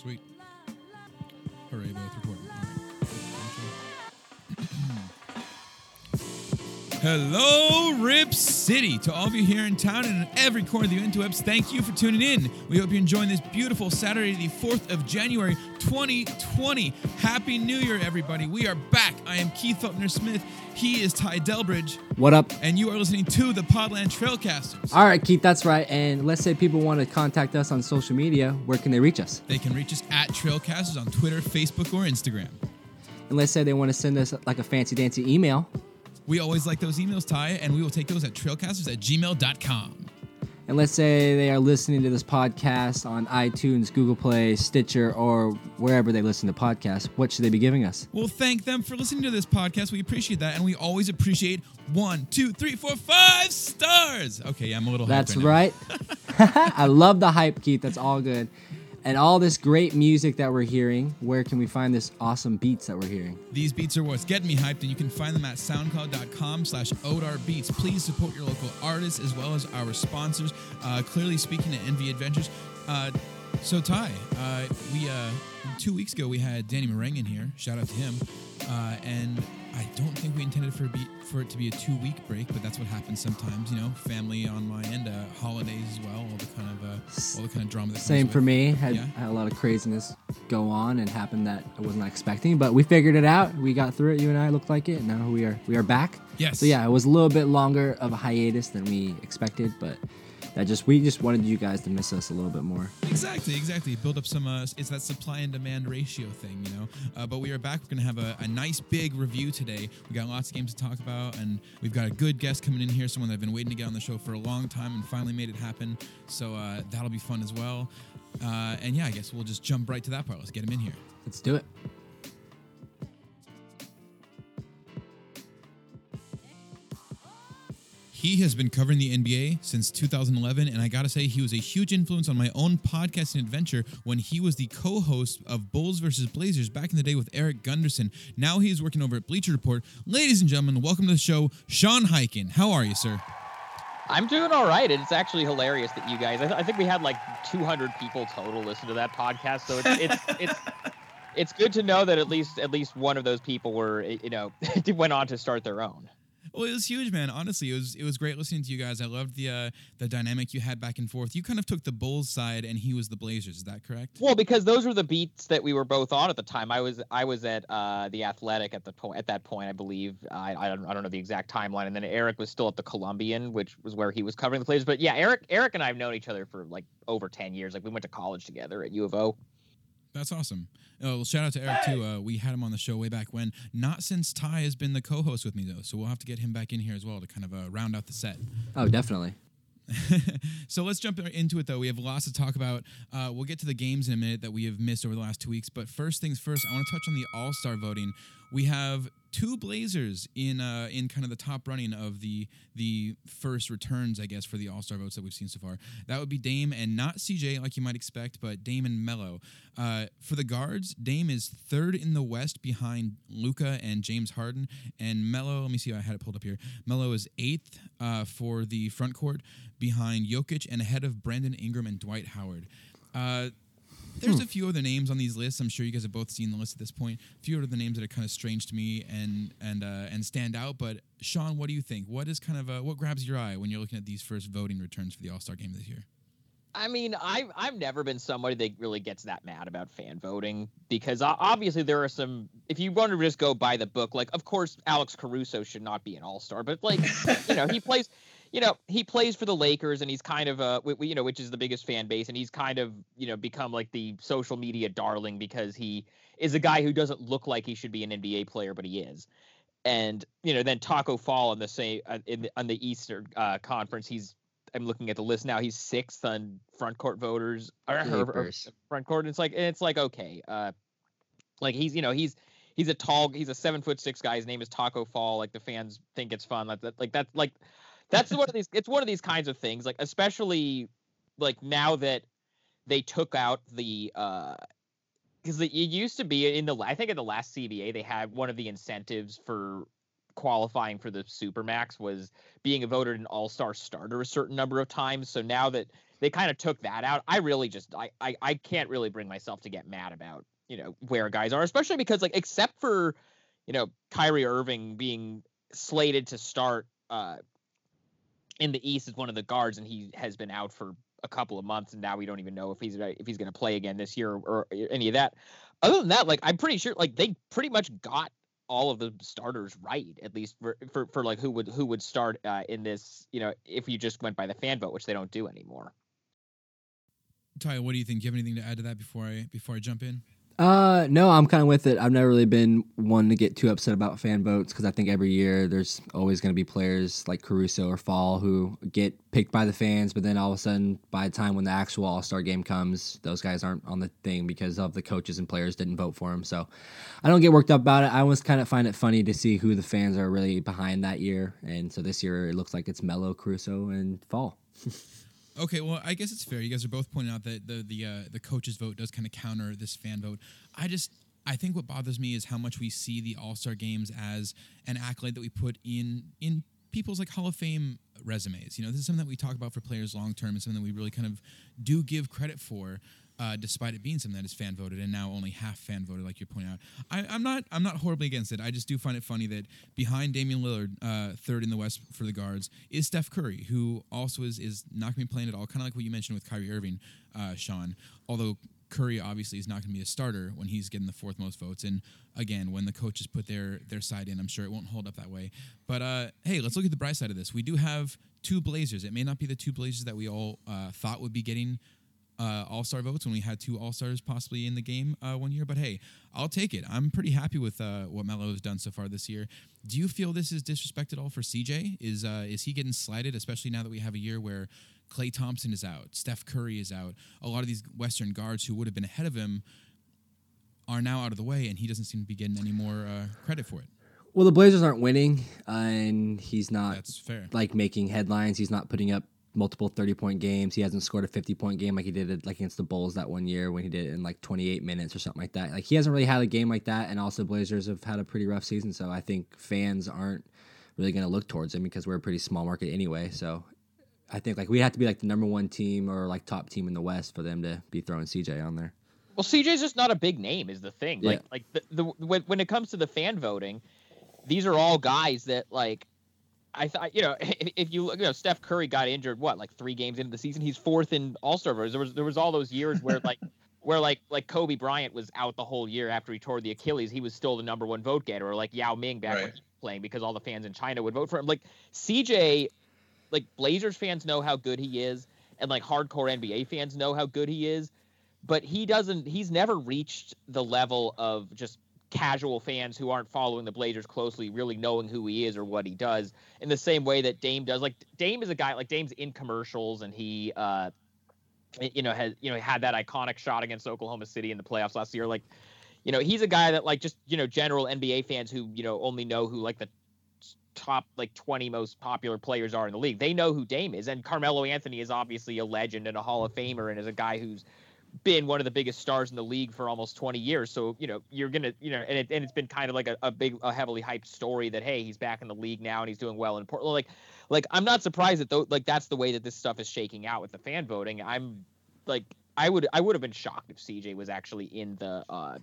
Sweet. Both recording. Hello, Rip City. To all of you here in town and in every corner of the interwebs, thank you for tuning in. We hope you're enjoying this beautiful Saturday, the 4th of January, 2020. Happy New Year, everybody. We are back. I am Keith Feltner Smith. He is Ty Delbridge. What up? And you are listening to the Podland Trailcasters. All right, Keith, that's right. And let's say people want to contact us on social media. Where can they reach us? They can reach us at Trailcasters on Twitter, Facebook, or Instagram. And let's say they want to send us like a fancy dancy email. We always like those emails, Ty, and we will take those at trailcasters at gmail.com. And let's say they are listening to this podcast on iTunes, Google Play, Stitcher, or wherever they listen to podcasts. What should they be giving us? Well, thank them for listening to this podcast. We appreciate that, and we always appreciate one, two, three, four, five stars. Okay, yeah, I'm a little. That's right. right. I love the hype, Keith. That's all good. And all this great music that we're hearing, where can we find this awesome beats that we're hearing? These beats are what's getting me hyped, and you can find them at soundcloud.com slash odarbeats. Please support your local artists as well as our sponsors. Uh, clearly speaking at Envy Adventures. Uh, so, Ty, uh, we uh, two weeks ago we had Danny Marang in here. Shout out to him. Uh, and I don't think we intended for, be, for it to be a two week break, but that's what happens sometimes. You know, family on my end, uh, holidays as well, all the kind of uh, all the kind of drama. That Same for with. me. Had, Yeah. had a lot of craziness go on and happen that I wasn't expecting, but we figured it out. We got through it. You and I looked like it. And now we are we are back. Yes. So yeah, it was a little bit longer of a hiatus than we expected, but that just we just wanted you guys to miss us a little bit more. Exactly, exactly. Build up some. Uh, it's that supply and demand ratio thing, you know. Uh, but we are back. We're gonna have a, a nice big review today. We got lots of games to talk about, and we've got a good guest coming in here. Someone that I've been waiting to get on the show for a long time, and finally made it happen. So uh, that'll be fun as well. Uh, and yeah, I guess we'll just jump right to that part. Let's get him in here. Let's do it. He has been covering the NBA since 2011, and I gotta say, he was a huge influence on my own podcasting adventure when he was the co host of Bulls versus Blazers back in the day with Eric Gundersen. Now he is working over at Bleacher Report. Ladies and gentlemen, welcome to the show, Sean Highkin. How are you, sir? I'm doing all right. It's actually hilarious that you guys. I, th- I think we had like 200 people total listen to that podcast. So it's it's it's it's good to know that at least at least one of those people were you know went on to start their own. Well, it was huge, man. Honestly, it was it was great listening to you guys. I loved the uh, the dynamic you had back and forth. You kind of took the Bulls side, and he was the Blazers. Is that correct? Well, because those were the beats that we were both on at the time. I was I was at uh, the Athletic at the point at that point, I believe. I I don't, I don't know the exact timeline. And then Eric was still at the Columbian, which was where he was covering the Blazers. But yeah, Eric Eric and I have known each other for like over 10 years. Like we went to college together at U of O. That's awesome. Oh, well, shout out to Eric too. Uh, we had him on the show way back when. Not since Ty has been the co-host with me though, so we'll have to get him back in here as well to kind of uh, round out the set. Oh, definitely. so let's jump into it though. We have lots to talk about. Uh, we'll get to the games in a minute that we have missed over the last two weeks. But first things first, I want to touch on the All Star voting. We have two Blazers in uh, in kind of the top running of the the first returns, I guess, for the All Star votes that we've seen so far. That would be Dame and not CJ like you might expect, but Dame and Melo. Uh, for the guards, Dame is third in the West behind Luka and James Harden, and Melo. Let me see. I had it pulled up here. Melo is eighth uh, for the front court behind Jokic and ahead of Brandon Ingram and Dwight Howard. There's a few other names on these lists. I'm sure you guys have both seen the list at this point. A few other names that are kind of strange to me and and uh, and stand out. But Sean, what do you think? What is kind of uh, what grabs your eye when you're looking at these first voting returns for the All Star game this year? I mean, I've I've never been somebody that really gets that mad about fan voting because obviously there are some. If you want to just go by the book, like of course Alex Caruso should not be an All Star, but like you know he plays, you know he plays for the Lakers and he's kind of a you know which is the biggest fan base and he's kind of you know become like the social media darling because he is a guy who doesn't look like he should be an NBA player but he is. And you know, then Taco Fall on the same uh, in the, on the Eastern uh, Conference, he's I'm looking at the list now. He's sixth on front court voters or, or- or front court. And it's like and it's like okay, uh, like he's you know he's he's a tall he's a seven foot six guy. His name is Taco Fall. Like the fans think it's fun. Like that like that's like that's one of these. It's one of these kinds of things. Like especially like now that they took out the uh because it used to be in the I think in the last CBA they had one of the incentives for qualifying for the supermax was being a voted an all-star starter a certain number of times so now that they kind of took that out. I really just I, I I can't really bring myself to get mad about you know where guys are, especially because like except for you know Kyrie Irving being slated to start uh in the East is one of the guards, and he has been out for a couple of months, and now we don't even know if he's if he's going to play again this year or, or any of that. Other than that, like I'm pretty sure like they pretty much got all of the starters right, at least for for, for like who would who would start uh, in this, you know, if you just went by the fan vote, which they don't do anymore. Ty, what do you think? Do you have anything to add to that before I before I jump in? Uh, no, I'm kind of with it. I've never really been one to get too upset about fan votes because I think every year there's always going to be players like Caruso or Fall who get picked by the fans, but then all of a sudden, by the time when the actual All Star game comes, those guys aren't on the thing because of the coaches and players didn't vote for them. So I don't get worked up about it. I always kind of find it funny to see who the fans are really behind that year, and so this year it looks like it's Melo, Caruso, and Fall. Okay, well, I guess it's fair. You guys are both pointing out that the the uh, the coaches vote does kind of counter this fan vote. I just I think what bothers me is how much we see the All Star games as an accolade that we put in in people's like Hall of Fame resumes. You know, this is something that we talk about for players long term and something that we really kind of do give credit for uh, despite it being something that is fan voted and now only half fan voted, like you point out. I, am not I'm not horribly against it. I just do find it funny that behind Damian Lillard, uh, third in the West for the guards, is Steph Curry, who also is is not going to be playing at all. Kind of like what you mentioned with Kyrie Irving, uh, Sean. Although Curry obviously is not going to be a starter when he's getting the fourth most votes. And again, when the coaches put their their side in, I'm sure it won't hold up that way. But uh, hey, let's look at the bright side of this. We do have two Blazers. It may not be the two Blazers that we all uh, thought would be getting uh, All Star votes when we had two All Stars possibly in the game uh, one year. But hey, I'll take it. I'm pretty happy with uh, what Melo has done so far this year. Do you feel this is disrespect at all for CJ? Is uh, is he getting slighted, especially now that we have a year where Klay Thompson is out, Steph Curry is out, a lot of these Western guards who would have been ahead of him are now out of the way, and he doesn't seem to be getting any more uh, credit for it. Well, the Blazers aren't winning, and he's not. That's fair. Like making headlines. He's not putting up multiple 30 point games. He hasn't scored a 50 point game like he did it like against the Bulls that one year when he did it in like 28 minutes or something like that. Like he hasn't really had a game like that and also Blazers have had a pretty rough season, so I think fans aren't really going to look towards him because we're a pretty small market anyway. So I think like we have to be like the number 1 team or like top team in the West for them to be throwing CJ on there. Well, CJ's just not a big name is the thing. Like like the, the when, when it comes to the fan voting, these are all guys that like I thought, you know, if you look, you know, Steph Curry got injured, what, like three games into the season, he's fourth in All Star votes. There was there was all those years where like where like like Kobe Bryant was out the whole year after he tore the Achilles, he was still the number one vote getter, or like Yao Ming back right. when he was playing because all the fans in China would vote for him. Like CJ, like Blazers fans know how good he is, and like hardcore NBA fans know how good he is, but he doesn't. He's never reached the level of just casual fans who aren't following the Blazers closely really knowing who he is or what he does in the same way that Dame does. Like Dame is a guy like Dame's in commercials and he uh you know has you know had that iconic shot against Oklahoma City in the playoffs last year like you know he's a guy that like just you know general NBA fans who you know only know who like the top like 20 most popular players are in the league. They know who Dame is and Carmelo Anthony is obviously a legend and a Hall of Famer and is a guy who's been one of the biggest stars in the league for almost 20 years. So, you know, you're going to, you know, and, it, and it's been kind of like a, a big, a heavily hyped story that, hey, he's back in the league now and he's doing well in Portland. Like, like I'm not surprised that though, like that's the way that this stuff is shaking out with the fan voting. I'm like, I would, I would have been shocked if CJ was actually in the, uh,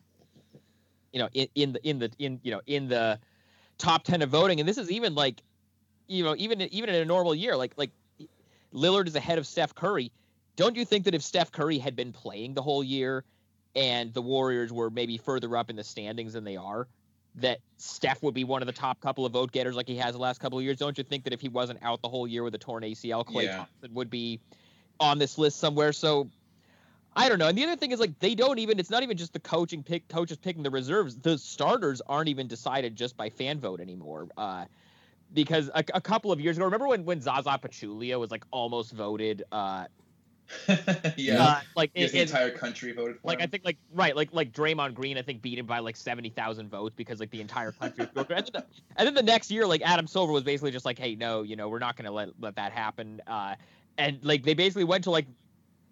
you know, in, in the, in the, in, you know, in the top 10 of voting. And this is even like, you know, even, even in a normal year, like, like Lillard is ahead of Steph Curry don't you think that if Steph Curry had been playing the whole year and the Warriors were maybe further up in the standings than they are, that Steph would be one of the top couple of vote getters like he has the last couple of years? Don't you think that if he wasn't out the whole year with a torn ACL, Klay yeah. Thompson would be on this list somewhere? So I don't know. And the other thing is like they don't even it's not even just the coaching pick coaches picking the reserves. The starters aren't even decided just by fan vote anymore. Uh, because a, a, couple of years ago, remember when when Zaza Pachulia was like almost voted uh, yeah, uh, like it, the entire country voted for like him. I think like right like like Draymond Green I think beat him by like seventy thousand votes because like the entire country and, then the, and then the next year like Adam Silver was basically just like hey no you know we're not gonna let let that happen. Uh and like they basically went to like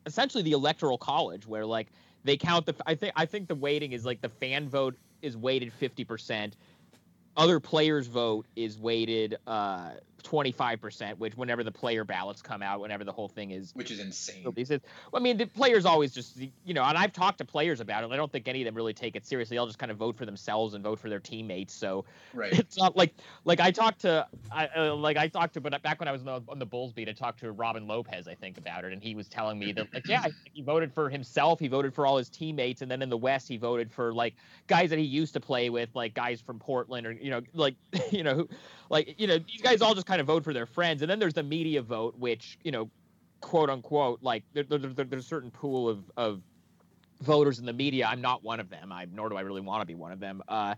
essentially the electoral college where like they count the I think I think the weighting is like the fan vote is weighted fifty percent. Other players vote is weighted uh 25%, which whenever the player ballots come out, whenever the whole thing is. Which is insane. Well, I mean, the players always just, you know, and I've talked to players about it. I don't think any of them really take it seriously. They'll just kind of vote for themselves and vote for their teammates. So right. it's not like, like I talked to, I, uh, like I talked to, but back when I was on the, on the Bulls beat, I talked to Robin Lopez, I think, about it. And he was telling me that, like, yeah, he voted for himself. He voted for all his teammates. And then in the West, he voted for like guys that he used to play with, like guys from Portland or, you know, like, you know, who, like you know these guys all just kind of vote for their friends. And then there's the media vote which you know quote unquote like there, there, there, there's a certain pool of of voters in the media. I'm not one of them. I nor do i really want to be one of them uh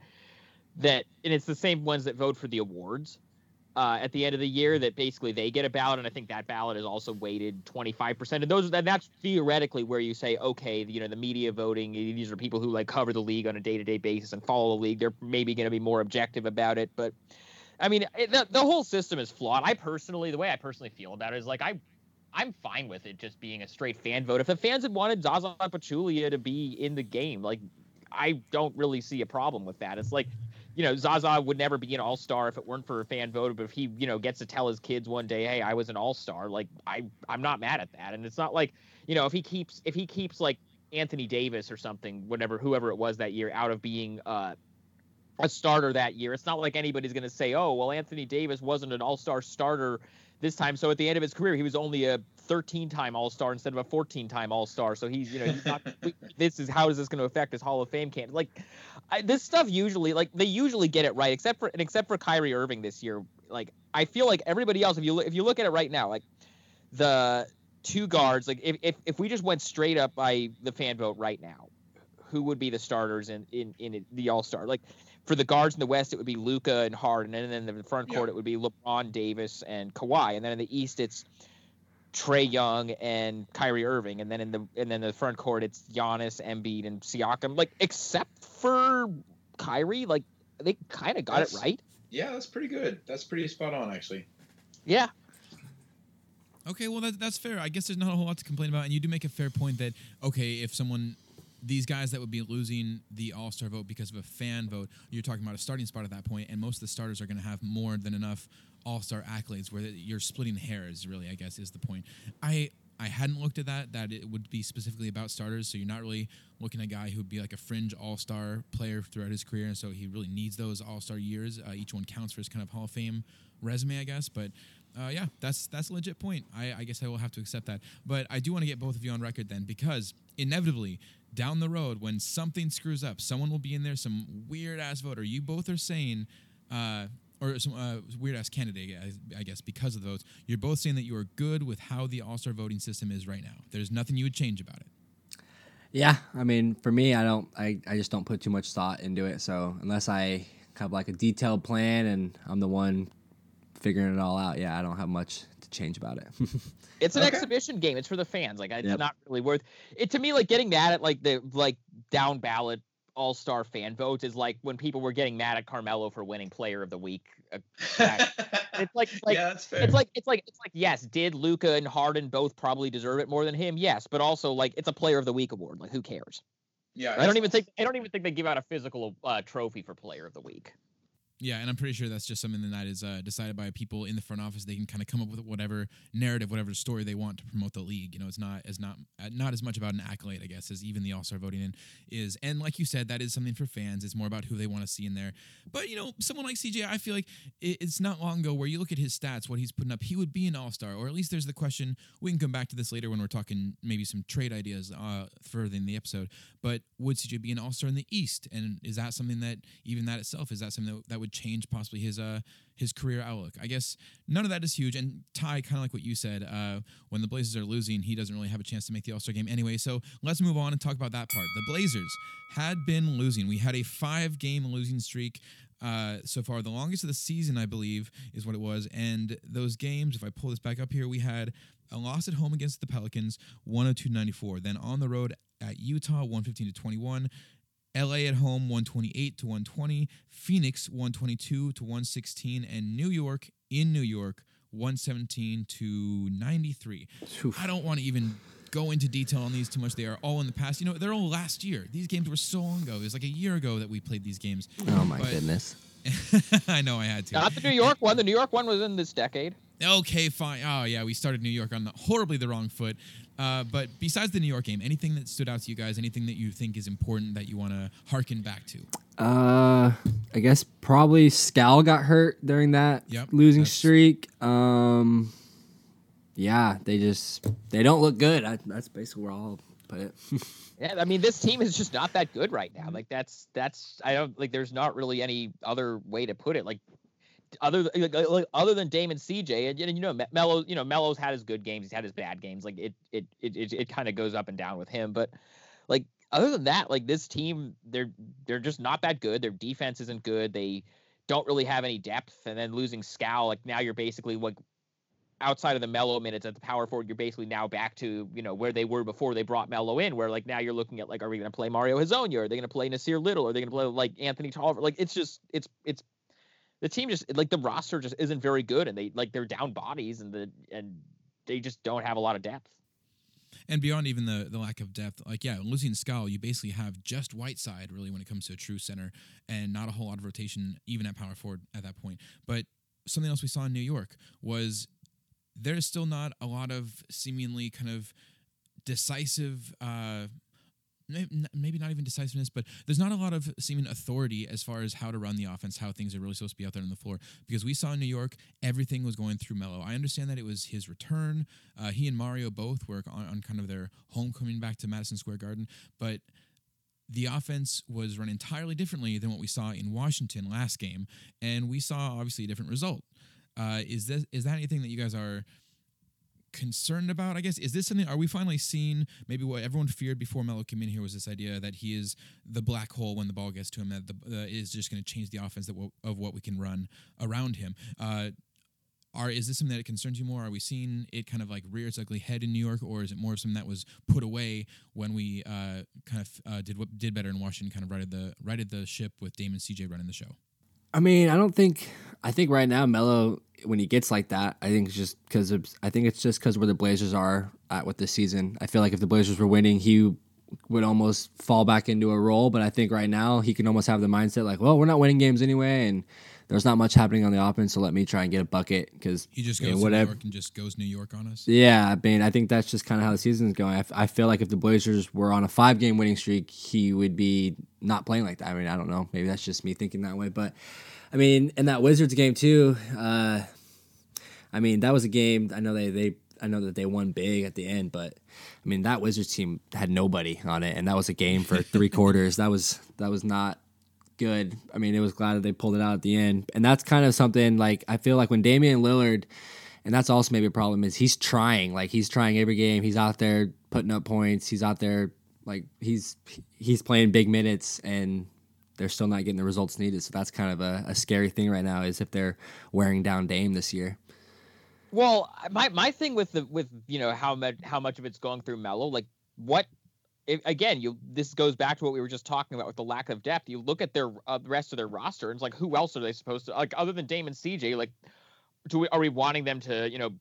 that and it's the same ones that vote for the awards uh, at the end of the year that basically they get a ballot, and I think that ballot is also weighted 25%. And those and that's theoretically where you say, okay, you know, the media voting, these are people who like cover the league on a day-to-day basis and follow the league. They're maybe going to be more objective about it, but I mean, it, the, the whole system is flawed. I personally, the way I personally feel about it is like I, I'm fine with it just being a straight fan vote. If the fans had wanted Zaza Pachulia to be in the game, like I don't really see a problem with that. It's like, you know, Zaza would never be an all star if it weren't for a fan vote. But if he, you know, gets to tell his kids one day, hey, I was an all star, like I, I'm not mad at that. And it's not like, you know, if he keeps, if he keeps like Anthony Davis or something, whatever, whoever it was that year, out of being uh, a starter that year. It's not like anybody's going to say, "Oh, well, Anthony Davis wasn't an All-Star starter this time." So at the end of his career, he was only a 13-time All-Star instead of a 14-time All-Star. So he's, you know, he's not. this is how is this going to affect his Hall of Fame candidate? Like, I, this stuff usually, like, they usually get it right, except for and except for Kyrie Irving this year. Like, I feel like everybody else, if you if you look at it right now, like the two guards, like if if, if we just went straight up by the fan vote right now, who would be the starters in in, in the All Star? Like for the guards in the West, it would be Luka and Harden, and then in the front court, it would be LeBron, Davis, and Kawhi, and then in the East, it's Trae Young and Kyrie Irving, and then in the and then the front court, it's Giannis, Embiid, and Siakam. Like except for Kyrie, like they kind of got that's, it right. Yeah, that's pretty good. That's pretty spot on, actually. Yeah. Okay, well that, that's fair. I guess there's not a whole lot to complain about, and you do make a fair point that okay, if someone these guys that would be losing the All Star vote because of a fan vote, you're talking about a starting spot at that point, and most of the starters are going to have more than enough All Star accolades. Where you're splitting hairs, really, I guess, is the point. I I hadn't looked at that that it would be specifically about starters, so you're not really looking at a guy who would be like a fringe All Star player throughout his career, and so he really needs those All Star years. Uh, each one counts for his kind of Hall of Fame resume, I guess, but. Uh, yeah, that's that's a legit point. I, I guess I will have to accept that. But I do want to get both of you on record then, because inevitably down the road when something screws up, someone will be in there, some weird ass voter. You both are saying, uh, or some uh, weird ass candidate, I, guess, because of the votes. You're both saying that you are good with how the All Star voting system is right now. There's nothing you would change about it. Yeah, I mean, for me, I don't, I, I just don't put too much thought into it. So unless I have like a detailed plan and I'm the one figuring it all out, yeah, I don't have much to change about it. it's an okay. exhibition game. It's for the fans. Like it's yep. not really worth it to me. Like getting mad at like the like down ballot all star fan votes is like when people were getting mad at Carmelo for winning Player of the Week. Uh, it's like, it's like yeah, that's fair. it's like it's like it's like yes, did Luka and Harden both probably deserve it more than him? Yes, but also like it's a Player of the Week award. Like who cares? Yeah, I don't even think I don't even think they give out a physical uh, trophy for Player of the Week. Yeah, and I'm pretty sure that's just something that is uh, decided by people in the front office. They can kind of come up with whatever narrative, whatever story they want to promote the league. You know, it's not as not uh, not as much about an accolade, I guess, as even the All Star voting in is. And like you said, that is something for fans. It's more about who they want to see in there. But you know, someone like CJ, I feel like it's not long ago where you look at his stats, what he's putting up, he would be an All Star, or at least there's the question. We can come back to this later when we're talking maybe some trade ideas uh, further in the episode. But would CJ be an All Star in the East? And is that something that even that itself is that something that, that would change possibly his uh his career outlook. I guess none of that is huge. And Ty, kind of like what you said, uh, when the Blazers are losing, he doesn't really have a chance to make the All Star game anyway. So let's move on and talk about that part. The Blazers had been losing. We had a five game losing streak. Uh, so far, the longest of the season, I believe, is what it was. And those games, if I pull this back up here, we had a loss at home against the Pelicans, 102 94. Then on the road at Utah, 115 to 21. LA at home 128 to 120, Phoenix 122 to 116, and New York in New York 117 to 93. Oof. I don't want to even go into detail on these too much. They are all in the past. You know, they're all last year. These games were so long ago. It was like a year ago that we played these games. Oh my but, goodness. I know I had to. Not the New York one. The New York one was in this decade. Okay, fine. Oh yeah, we started New York on the, horribly the wrong foot. Uh, but besides the New York game, anything that stood out to you guys? Anything that you think is important that you want to harken back to? Uh, I guess probably Skal got hurt during that yep, losing streak. Um, yeah, they just they don't look good. I, that's basically where I'll put it. yeah, I mean, this team is just not that good right now. Like that's that's I don't like. There's not really any other way to put it. Like other like, like, other than Damon CJ and you know Melo you know Melo's had his good games he's had his bad games like it it it it, it kind of goes up and down with him but like other than that like this team they're they're just not that good their defense isn't good they don't really have any depth and then losing Skal like now you're basically like outside of the Melo minutes at the power forward you're basically now back to you know where they were before they brought Melo in where like now you're looking at like are we going to play Mario Hezonja are they going to play Nassir Little? Are they going to play like Anthony Tolliver like it's just it's it's the team just like the roster just isn't very good, and they like they're down bodies, and the and they just don't have a lot of depth. And beyond even the the lack of depth, like yeah, losing Skal, you basically have just Whiteside really when it comes to a true center, and not a whole lot of rotation even at power forward at that point. But something else we saw in New York was there's still not a lot of seemingly kind of decisive uh, maybe not even decisiveness, but there's not a lot of seeming authority as far as how to run the offense, how things are really supposed to be out there on the floor. Because we saw in New York, everything was going through Melo. I understand that it was his return. Uh, he and Mario both were on, on kind of their homecoming back to Madison Square Garden, but the offense was run entirely differently than what we saw in Washington last game, and we saw obviously a different result. Uh, is this is that anything that you guys are? Concerned about? I guess is this something? Are we finally seeing maybe what everyone feared before Melo came in here was this idea that he is the black hole when the ball gets to him that the, uh, is just going to change the offense that w- of what we can run around him. Uh, are is this something that concerns you more? Are we seeing it kind of like rear its ugly head in New York, or is it more of something that was put away when we uh, kind of uh, did what did better in Washington, kind of righted the righted the ship with Damon CJ running the show? I mean, I don't think. I think right now Melo, when he gets like that, I think it's just because I think it's just because where the Blazers are at with this season. I feel like if the Blazers were winning, he would almost fall back into a role. But I think right now he can almost have the mindset like, well, we're not winning games anyway, and there's not much happening on the offense, so let me try and get a bucket because he just goes you know, whatever. New York and just goes New York on us. Yeah, I mean, I think that's just kind of how the season is going. I, f- I feel like if the Blazers were on a five game winning streak, he would be not playing like that. I mean, I don't know, maybe that's just me thinking that way, but I mean, in that Wizards game too. Uh, I mean, that was a game. I know they they I know that they won big at the end, but I mean that Wizards team had nobody on it, and that was a game for three quarters. That was that was not good. I mean, it was glad that they pulled it out at the end. And that's kind of something like I feel like when Damian Lillard, and that's also maybe a problem, is he's trying. Like he's trying every game. He's out there putting up points. He's out there like he's he's playing big minutes and they're still not getting the results needed. So that's kind of a, a scary thing right now is if they're wearing down Dame this year. Well, my my thing with the with you know how much how much of it's going through Melo, like what again, you this goes back to what we were just talking about with the lack of depth. You look at their uh, the rest of their roster, and it's like who else are they supposed to like other than Damon CJ? Like, do we are we wanting them to you know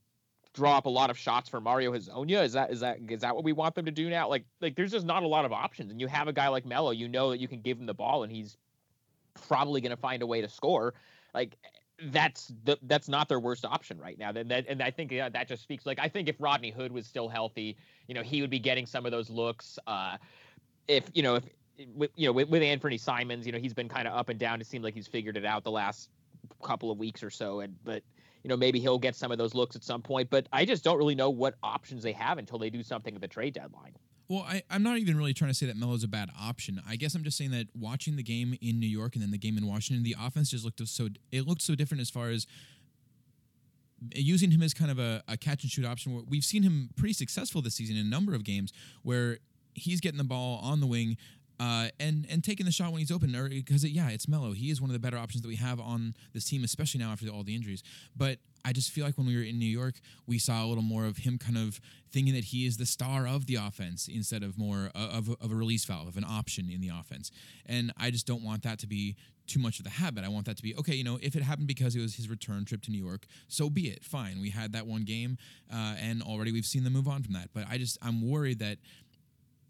draw up a lot of shots for Mario Hezonja? Is that is that is that what we want them to do now? Like like there's just not a lot of options, and you have a guy like Melo, you know that you can give him the ball, and he's probably going to find a way to score. Like that's the that's not their worst option right now. And that and I think yeah, that just speaks like I think if Rodney Hood was still healthy, you know, he would be getting some of those looks. Uh, if you know if you know with, with Anthony Simons, you know, he's been kind of up and down. It seems like he's figured it out the last couple of weeks or so. And but you know maybe he'll get some of those looks at some point. But I just don't really know what options they have until they do something at the trade deadline. Well, I, am not even really trying to say that Melo's a bad option. I guess I'm just saying that watching the game in New York and then the game in Washington, the offense just looked so it looked so different as far as using him as kind of a, a catch and shoot option. We've seen him pretty successful this season in a number of games where he's getting the ball on the wing uh, and and taking the shot when he's open, or because it, yeah, it's Melo. He is one of the better options that we have on this team, especially now after all the injuries. But I just feel like when we were in New York, we saw a little more of him kind of thinking that he is the star of the offense instead of more of, of a release valve, of an option in the offense. And I just don't want that to be too much of the habit. I want that to be okay. You know, if it happened because it was his return trip to New York, so be it. Fine, we had that one game, uh, and already we've seen them move on from that. But I just I'm worried that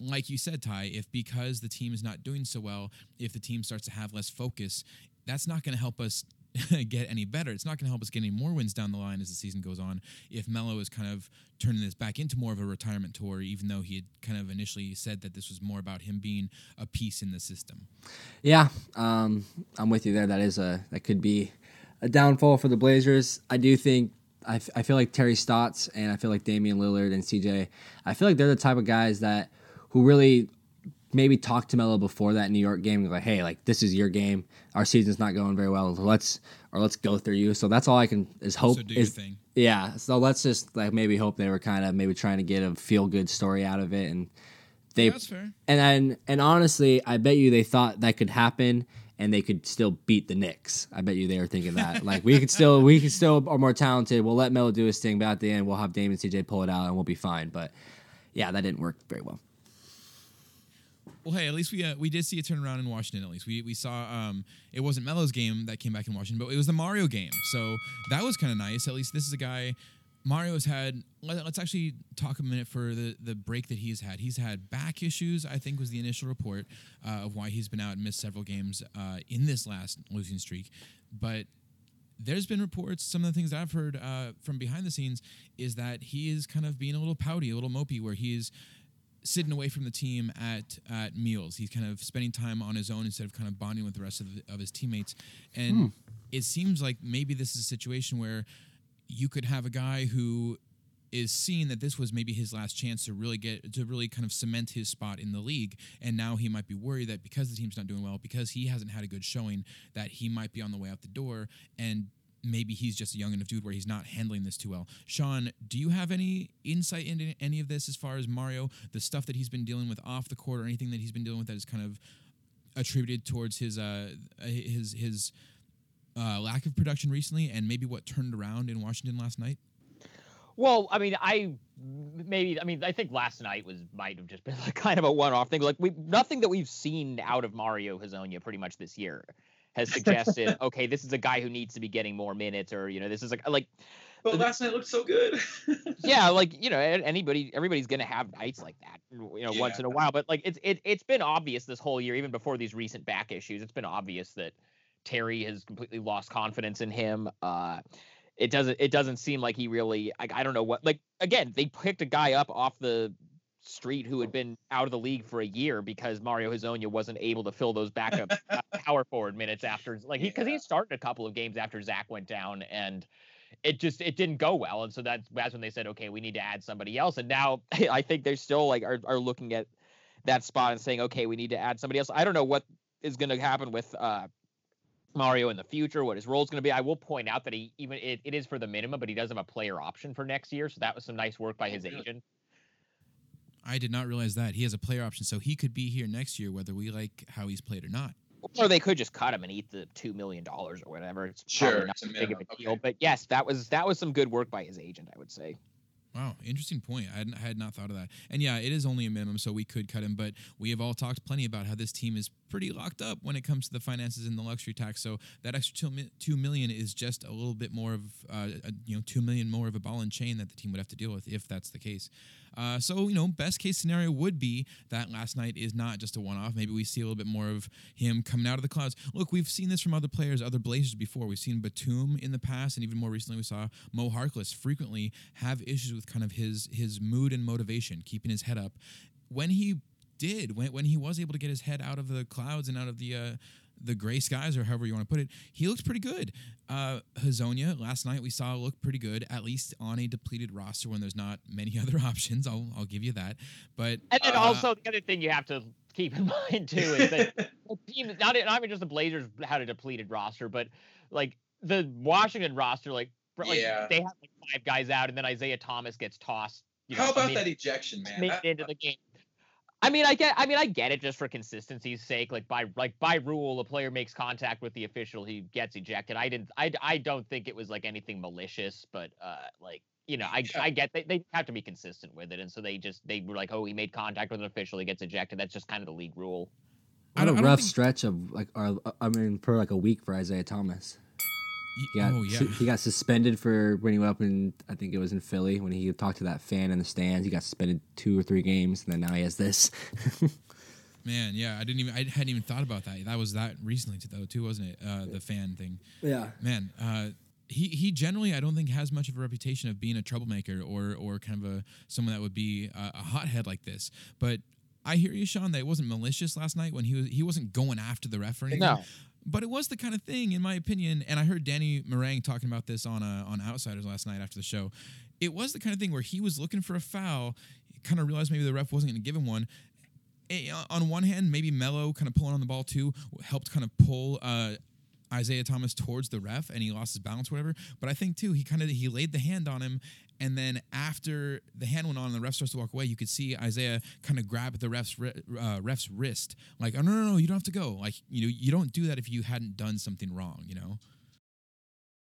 like you said, Ty, if because the team is not doing so well, if the team starts to have less focus, that's not going to help us get any better. It's not going to help us get any more wins down the line as the season goes on. If Melo is kind of turning this back into more of a retirement tour, even though he had kind of initially said that this was more about him being a piece in the system. Yeah, um, I'm with you there. That is a that could be a downfall for the Blazers. I do think I, f- I feel like Terry Stotts and I feel like Damian Lillard and CJ. I feel like they're the type of guys that who really maybe talk to Melo before that New York game. Like, hey, like this is your game. Our season's not going very well. Let's or let's go through you. So that's all I can is hope. So do is, thing. Yeah. So let's just like maybe hope they were kind of maybe trying to get a feel good story out of it and they Yeah, that's fair. and and and honestly, I bet you they thought that could happen and they could still beat the Knicks. I bet you they were thinking that. like we could still we could still are more talented. We'll let Melo do his thing, but at the end we'll have Dame and CJ pull it out and we'll be fine. But yeah, that didn't work very well. Well, hey, at least we uh, we did see a turnaround in Washington. At least we we saw um, it wasn't Melo's game that came back in Washington, but it was the Mario game. So that was kind of nice. At least this is a guy. Mario's had. Let, us actually talk a minute for the the break that he's had. He's had back issues. I think was the initial report uh, of why he's been out and missed several games uh, in this last losing streak. But there's been reports. Some of the things I've heard uh, from behind the scenes is that he is kind of being a little pouty, a little mopey, where he's sitting away from the team at at meals. He's kind of spending time on his own instead of kind of bonding with the rest of, the, of his teammates. And hmm. it seems like maybe this is a situation where you could have a guy who is seeing that this was maybe his last chance to really get to really kind of cement his spot in the league and now he might be worried that because the team's not doing well because he hasn't had a good showing that he might be on the way out the door and maybe he's just a young enough dude where he's not handling this too well. Sean, do you have any insight into any of this as far as Mario, the stuff that he's been dealing with off the court, or anything that he's been dealing with that is kind of attributed towards his uh his his uh, lack of production recently, and maybe what turned around in Washington last night? Well, I mean, I maybe I mean I think last night was might have just been like kind of a one-off thing. Like we nothing that we've seen out of Mario Hezonja pretty much this year has suggested okay, this is a guy who needs to be getting more minutes, or you know, this is like like. But last night looked so good. yeah, like you know, anybody, everybody's gonna have nights like that, you know, yeah. once in a while. But like it's it it's been obvious this whole year, even before these recent back issues, it's been obvious that Terry has completely lost confidence in him. Uh, it doesn't it doesn't seem like he really I, I don't know what like again they picked a guy up off the street who had been out of the league for a year because Mario Hezonja wasn't able to fill those backup power forward minutes after like he because he started a couple of games after Zach went down and it just it didn't go well. And so that's that's when they said okay we need to add somebody else. And now I think they're still like are, are looking at that spot and saying okay we need to add somebody else. I don't know what is going to happen with uh Mario in the future, what his role is going to be. I will point out that he even it, it is for the minimum, but he does have a player option for next year, so that was some nice work by his agent. I did not realize that he has a player option, so he could be here next year, whether we like how he's played or not. Or they could just cut him and eat the two million dollars or whatever. It's sure, not it's big of a okay. deal, but yes, that was that was some good work by his agent, I would say. Wow, interesting point. I, I, had not thought of that. And yeah, it is only a minimum, so we could cut him. But we have all talked plenty about how this team is pretty locked up when it comes to the finances and the luxury tax. So that extra two, million is just a little bit more of, uh, a, you know, two million more of a ball and chain that the team would have to deal with if that's the case. Uh, so you know, best case scenario would be that last night is not just a one-off. Maybe we see a little bit more of him coming out of the clouds. Look, we've seen this from other players, other Blazers before. We've seen Batum in the past, and even more recently, we saw Mo Harkless frequently have issues with kind of his his mood and motivation, keeping his head up. When he did, when when he was able to get his head out of the clouds and out of the uh, the gray skies or however you want to put it, he looks pretty good. Uh, Hezonja last night we saw look pretty good, at least on a depleted roster when there's not many other options. I'll I'll give you that. But and then uh, also the other thing you have to keep in mind too is that the team not not even just the Blazers had a depleted roster, but like the Washington roster, like, like Yeah. they have like five guys out, and then Isaiah Thomas gets tossed. You know, How about mid- that ejection, man? mid- That- into the game. I mean, I get. I mean, I get it just for consistency's sake. Like by like by rule, a player makes contact with the official, he gets ejected. I didn't. I, I don't think it was like anything malicious, but uh, like you know, I Yeah. I get they, they have to be consistent with it, and so they just they were like, oh, he made contact with an official, he gets ejected. That's just kind of the league rule. I What a don't- I don't rough think- stretch of like, our, I mean, for like a week for Isaiah Thomas. Y- He got, oh yeah, he got suspended for when he went up in, I think it was in Philly when he talked to that fan in the stands. He got suspended two or three games, and then now he has this. Man, yeah, I didn't even I hadn't even thought about that. That was that recently though too, wasn't it? Uh, the fan thing. Yeah. Man, uh, he he generally I don't think has much of a reputation of being a troublemaker or or kind of a someone that would be a, a hothead like this. But I hear you, Sean, that it wasn't malicious last night when he was he wasn't going after the referee. or. No. But it was the kind of thing, in my opinion, and I heard Danny Marang talking about this on uh, on Outsiders last night after the show. It was the kind of thing where he was looking for a foul, kind of realized maybe the ref wasn't going to give him one, Eh, on one hand, maybe Melo kind of pulling on the ball too helped kind of pull uh, Isaiah Thomas towards the ref, and he lost his balance, whatever. But I think too, he kind of he laid the hand on him, and then after the hand went on and the ref starts to walk away, you could see Isaiah kind of grab the ref's uh, ref's wrist, like, "Oh no, no, no, you don't have to go." Like, you know, you don't do that if you hadn't done something wrong, you know.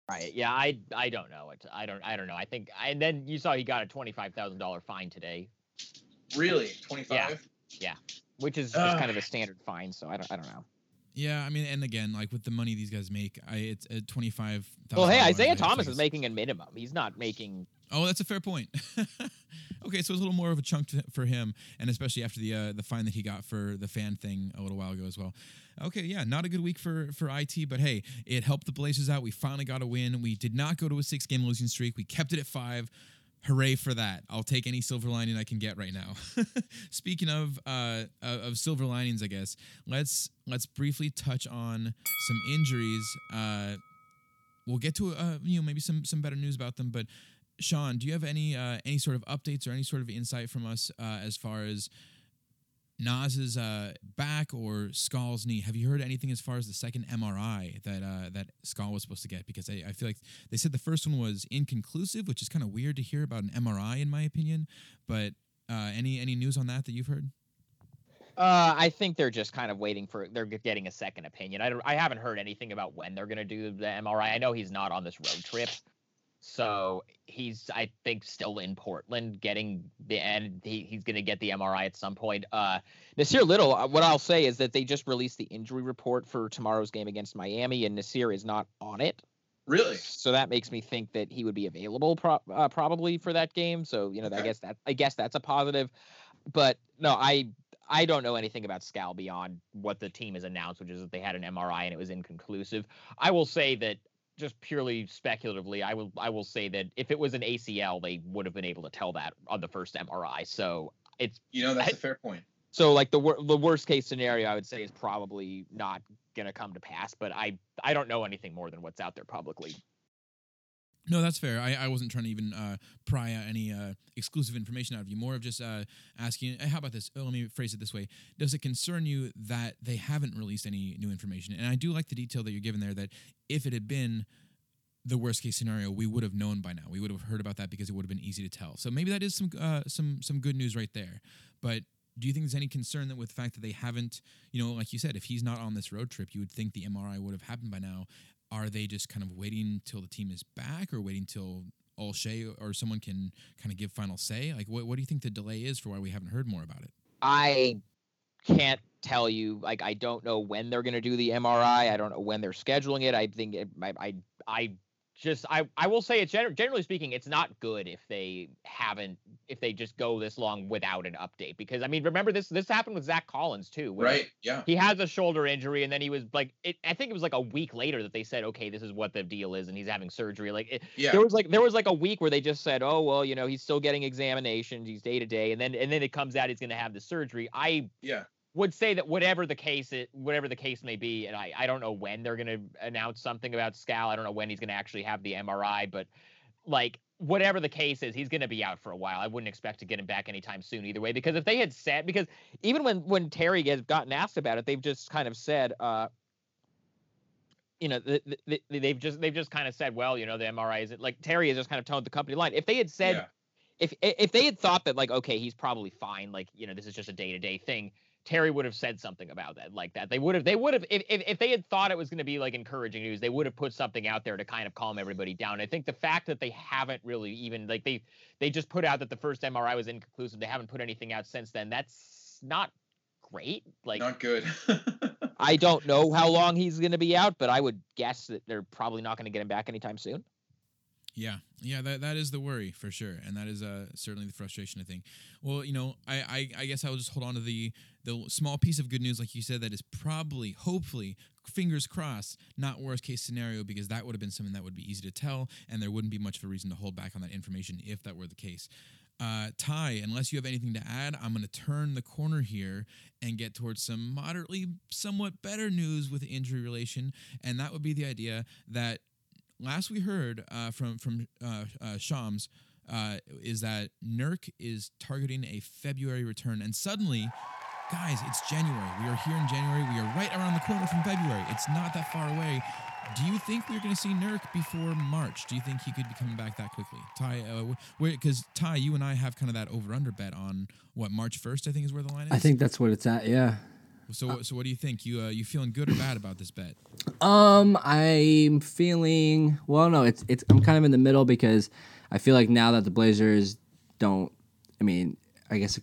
Right. Yeah. I I don't know. It. I don't. I don't know. I think. And then you saw he got a twenty five thousand dollar fine today. Really, twenty five. Yeah. Yeah, which is uh, kind of a standard fine. So I don't, I don't know. Yeah, I mean, and again, like with the money these guys make, I it's at twenty five. Well, hey, Isaiah Thomas is making a minimum. He's not making. Oh, that's a fair point. okay, so it's a little more of a chunk to, for him, and especially after the uh, the fine that he got for the fan thing a little while ago as well. Okay, yeah, not a good week for for IT, but hey, it helped the Blazers out. We finally got a win. We did not go to a six game losing streak. We kept it at five hooray for that. I'll take any silver lining i can get right now. Speaking of uh, of silver linings i guess let's let's briefly touch on some injuries. Uh, we'll get to uh, you know maybe some some better news about them but sean do you have any uh, any sort of updates or any sort of insight from us uh, as far as Nas's uh, back or Skal's knee. Have you heard anything as far as the second MRI that uh, that Skal was supposed to get? Because I, I feel like they said the first one was inconclusive, which is kind of weird to hear about an MRI in my opinion. But uh, any any news on that that you've heard? Uh, I think they're just kind of waiting for they're getting a second opinion. I I haven't heard anything about when they're going to do the MRI. I know he's not on this road trip, so he's, I think, still in Portland getting the and he, he's going to get the MRI at some point. Uh, Nassir Little, uh, what I'll say is that they just released the injury report for tomorrow's game against Miami, and Nassir is not on it. Really? So that makes me think that he would be available pro- uh, probably for that game. So you know, okay. I guess that I guess that's a positive. But no, I I don't know anything about Skal beyond what the team has announced, which is that they had an MRI and it was inconclusive. I will say that just purely speculatively, I will I will say that if it was an ACL, they would have been able to tell that on the first MRI. So it's you know that's I, a fair point. So like the wor- the worst case scenario, I would say is probably not gonna come to pass. But I I don't know anything more than what's out there publicly. No, that's fair. I, I wasn't trying to even uh, pry out any uh, exclusive information out of you. More of just uh, asking, how about this? Oh, let me phrase it this way. Does it concern you that they haven't released any new information? And I do like the detail that you're given there that if it had been the worst case scenario, we would have known by now. We would have heard about that because it would have been easy to tell. So maybe that is some uh, some some good news right there. But do you think there's any concern that with the fact that they haven't, you know, like you said, if he's not on this road trip, you would think the MRI would have happened by now are they just kind of waiting till the team is back or waiting till Olshey or someone can kind of give final say? Like, what, what do you think the delay is for why we haven't heard more about it? I can't tell you. Like, I don't know when they're going to do the MRI. I don't know when they're scheduling it. I think it, I, I, I just I I will say it generally speaking it's not good if they haven't if they just go this long without an update because I mean remember this this happened with Zach Collins too right yeah. he has a shoulder injury and then he was like it, I think it was like a week later that they said okay this is what the deal is and he's having surgery like it, yeah. there was like there was like a week where they just said oh well you know he's still getting examinations he's day to day and then and then it comes out he's going to have the surgery. I yeah would say that whatever the case it whatever the case may be, and I, I don't know when they're gonna announce something about Skal. I don't know when he's gonna actually have the MRI, but like whatever the case is, he's gonna be out for a while. I wouldn't expect to get him back anytime soon either way. Because if they had said because even when when Terry has gotten asked about it, they've just kind of said, uh, you know, the, the, they've just they've just kind of said, well, you know, the MRI isn't like Terry has just kind of toned the company line. If they had said yeah. if if they had thought that like okay, he's probably fine, like you know, this is just a day to day thing Terry would have said something about that like that. They would have they would have if, if, if they had thought it was going to be like encouraging news, they would have put something out there to kind of calm everybody down. I think the fact that they haven't really even like they they just put out that the first MRI was inconclusive. They haven't put anything out since then. That's not great. Like not good. I don't know how long he's going to be out, but I would guess that they're probably not going to get him back anytime soon. Yeah, yeah, that that is the worry for sure, and that is uh, certainly the frustration. I think. Well, you know, I, I I guess I will just hold on to the the small piece of good news, like you said, that is probably, hopefully, fingers crossed, not worst case scenario, because that would have been something that would be easy to tell, and there wouldn't be much of a reason to hold back on that information if that were the case. Uh, Ty, unless you have anything to add, I'm going to turn the corner here and get towards some moderately, somewhat better news with injury relation, and that would be the idea that last we heard uh, from from uh, uh, Shams uh, is that Nurk is targeting a February return, and suddenly, guys, it's January. We are here in January. We are right around the corner from February. It's not that far away. Do you think we're going to see Nurk before March? Do you think he could be coming back that quickly? Ty, because uh, Ty, you and I have kind of that over under bet on what March first. I think is where the line is. I think that's what it's at. Yeah. So, so what do you think? You uh, you feeling good or bad about this bet? Um, I'm feeling well. No, it's it's. I'm kind of in the middle because I feel like now that the Blazers don't. I mean, I guess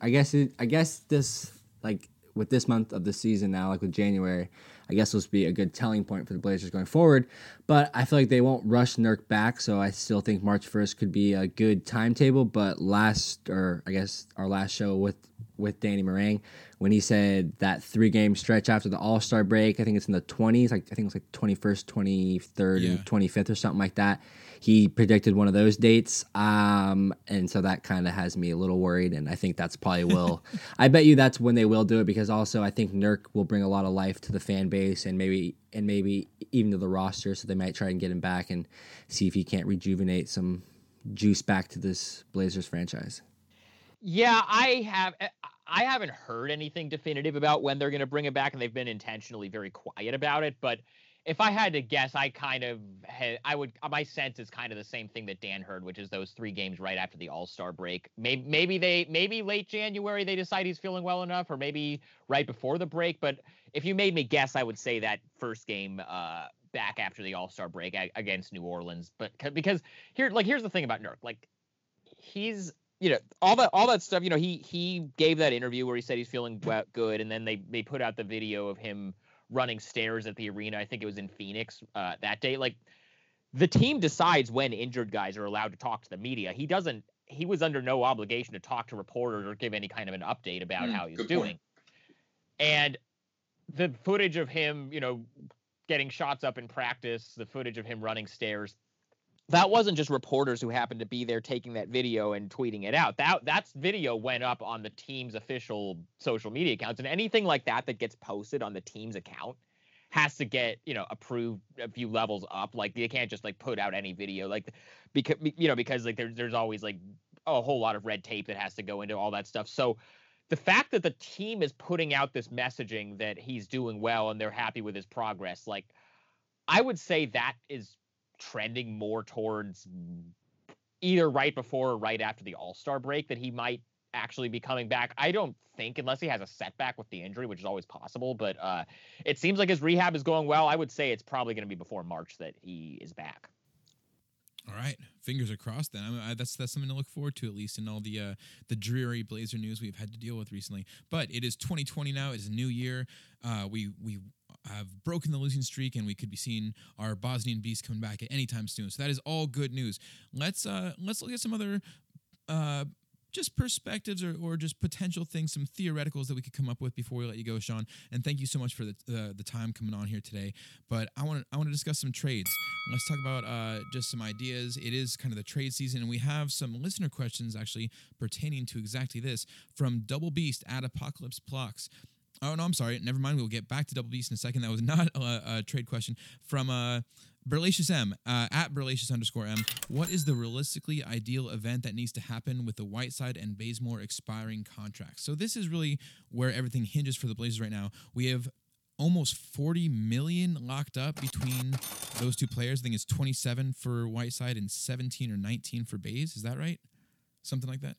I guess it, I guess this like with this month of the season now, like with January, I guess this will be a good telling point for the Blazers going forward. But I feel like they won't rush Nurk back, so I still think March 1st could be a good timetable. But last, or I guess our last show with with Danny Marang, when he said that three game stretch after the All Star break, I think it's in the 20s, like I think it's like 21st, 23rd, yeah. and 25th or something like that. He predicted one of those dates, um, and so that kind of has me a little worried. And I think that's probably will. I bet you that's when they will do it because also I think Nurk will bring a lot of life to the fan base and maybe and maybe even to the roster. So they might try and get him back and see if he can't rejuvenate some juice back to this Blazers franchise. Yeah, I have. Eh, I haven't heard anything definitive about when they're going to bring it back, and they've been intentionally very quiet about it. But if I had to guess, I kind of had, I would my sense is kind of the same thing that Dan heard, which is those three games right after the All Star break. Maybe maybe they maybe late January they decide he's feeling well enough, or maybe right before the break. But if you made me guess, I would say that first game uh, back after the All Star break against New Orleans. But because here, like here's the thing about Nurk, like he's you know all that all that stuff. You know he he gave that interview where he said he's feeling good, and then they they put out the video of him running stairs at the arena. I think it was in Phoenix uh, that day. Like the team decides when injured guys are allowed to talk to the media. He doesn't. He was under no obligation to talk to reporters or give any kind of an update about mm, how he's doing. Point. And the footage of him, you know, getting shots up in practice, the footage of him running stairs, that wasn't just reporters who happened to be there taking that video and tweeting it out. That that's video went up on the team's official social media accounts, and anything like that that gets posted on the team's account has to get you know approved a few levels up. Like they can't just like put out any video like because you know because like there's there's always like a whole lot of red tape that has to go into all that stuff. So the fact that the team is putting out this messaging that he's doing well and they're happy with his progress, like I would say that is trending more towards either right before or right after the All Star break that he might actually be coming back. I don't think, unless he has a setback with the injury, which is always possible, but uh, it seems like his rehab is going well. I would say it's probably going to be before March that he is back. All right, fingers are crossed. Then I mean, I, that's that's something to look forward to, at least in all the uh, the dreary Blazer news we've had to deal with recently. But it is 2020 now; it's a new year. Uh, we we have broken the losing streak, and we could be seeing our Bosnian beast coming back at any time soon. So that is all good news. Let's uh, let's look at some other. Uh, just perspectives or, or just potential things, some theoreticals that we could come up with before we let you go, Sean. And thank you so much for the uh, the time coming on here today. But I want to I want to discuss some trades. Let's talk about uh, just some ideas. It is kind of the trade season, and we have some listener questions actually pertaining to exactly this from Double Beast at Apocalypse Blocks. Oh no, I'm sorry. Never mind. We'll get back to Double Beast in a second. That was not a, a trade question from uh, Berlacious M uh, at Berlacious underscore M. What is the realistically ideal event that needs to happen with the Whiteside and Bazemore expiring contracts? So this is really where everything hinges for the Blazers right now. We have almost 40 million locked up between those two players. I think it's 27 for Whiteside and 17 or 19 for Baze. Is that right? Something like that.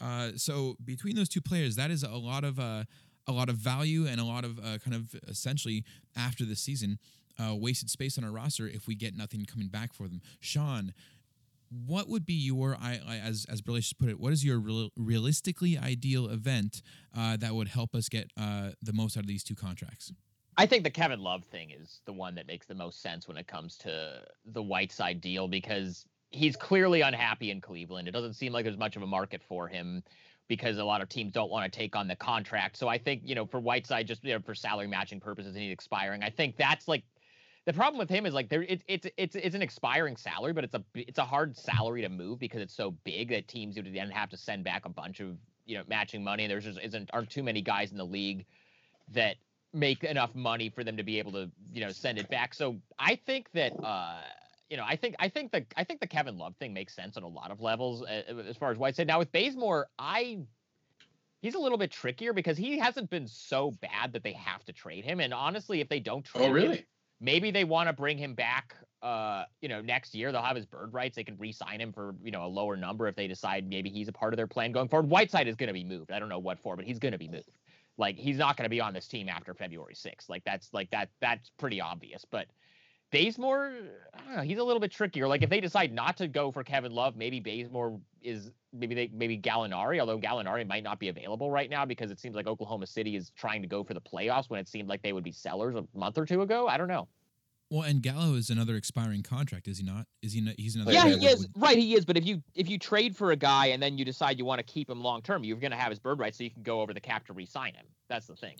Uh, so between those two players, that is a lot of uh, a lot of value and a lot of uh, kind of essentially after the season uh, wasted space on our roster if we get nothing coming back for them. Sean, what would be your i as as Berlish put it? What is your real, realistically ideal event uh, that would help us get uh, the most out of these two contracts? I think the Kevin Love thing is the one that makes the most sense when it comes to the Whiteside deal because he's clearly unhappy in Cleveland. It doesn't seem like there's much of a market for him because a lot of teams don't want to take on the contract. So I think, you know, for Whiteside, just you know, for salary matching purposes, and he's expiring. I think that's like the problem with him is like there it, it's it's it's an expiring salary, but it's a it's a hard salary to move because it's so big that teams would then have to send back a bunch of you know matching money. There's just isn't aren't too many guys in the league that make enough money for them to be able to you know send it back. So I think that uh you know I think I think the I think the Kevin Love thing makes sense on a lot of levels uh, as far as Whiteside. Now with Bazemore, I he's a little bit trickier because he hasn't been so bad that they have to trade him. And honestly, if they don't oh, trade oh really. Him, maybe they want to bring him back uh you know next year. They'll have his bird rights. They can re-sign him for you know a lower number if they decide maybe he's a part of their plan going forward. Whiteside is going to be moved. I don't know what for but he's going to be moved. Like he's not going to be on this team after february 6th like that's like that that's pretty obvious. But Bazemore, know, he's a little bit trickier. Like if they decide not to go for Kevin Love, maybe Bazemore is maybe they maybe Gallinari, although Gallinari might not be available right now because it seems like Oklahoma City is trying to go for the playoffs when it seemed like they would be sellers a month or two ago. I don't know. Well, and Gallo is another expiring contract, is he not? Is he? Not, he's another. Yeah, he is. Would... Right, he is. But if you if you trade for a guy and then you decide you want to keep him long term, you're going to have his bird rights, so you can go over the cap to re-sign him. That's the thing.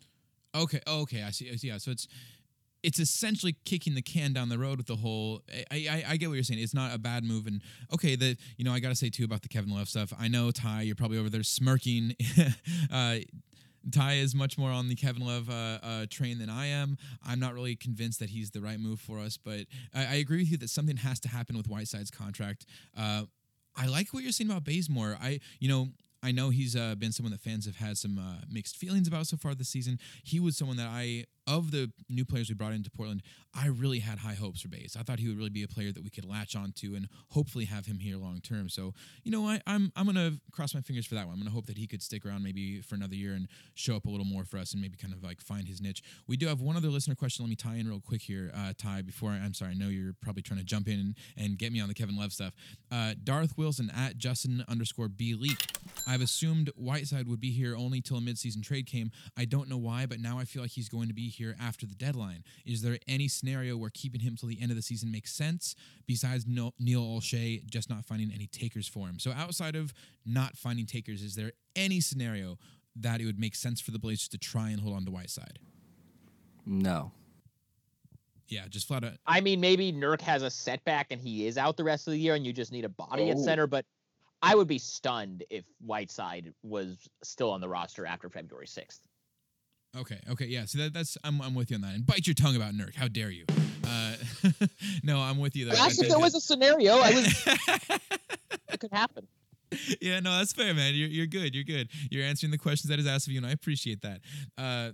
Okay. Oh, okay. I see. I see. Yeah. So it's it's essentially kicking the can down the road with the whole. I, I, I get what you're saying. It's not a bad move, and okay, the you know I got to say too about the Kevin Love stuff. I know Ty, you're probably over there smirking. uh, Ty is much more on the Kevin Love uh, uh, train than I am. I'm not really convinced that he's the right move for us, but I, I agree with you that something has to happen with Whiteside's contract. Uh, I like what you're saying about Bazemore. I, you know, I know he's uh, been someone that fans have had some uh, mixed feelings about so far this season. He was someone that I of the new players we brought into Portland, I really had high hopes for Baze. I thought he would really be a player that we could latch onto and hopefully have him here long term. So, you know, I, am I'm, I'm gonna cross my fingers for that one. I'm gonna hope that he could stick around maybe for another year and show up a little more for us and maybe kind of like find his niche. We do have one other listener question. Let me tie in real quick here, uh, Ty. Before I, am sorry, I know you're probably trying to jump in and, and get me on the Kevin Love stuff. Uh, Darth Wilson at Justin underscore B Leak. I've assumed Whiteside would be here only till a midseason trade came. I don't know why, but now I feel like he's going to be here after the deadline deadline. Is there any scenario where keeping him till the end of the season makes sense besides Neil Olshey just not finding any takers for him? So outside of not finding takers, is there any scenario that it would make sense for the Blazers to try and hold on to Whiteside? No. Yeah, just flat out. I mean, maybe Nurk has a setback and he is out the rest of the year, and you just need a body oh. at center. But I would be stunned if Whiteside was still on the roster after February sixth. Okay. Okay. Yeah. So that, that's I'm, I'm with you on that. And bite your tongue about Nurk. How dare you? Uh, no, I'm with you. Though. If there was a scenario. I was. it could happen. Yeah, no, that's fair, man. You're, you're good. You're good. You're answering the questions that is asked of you, and I appreciate that. Uh,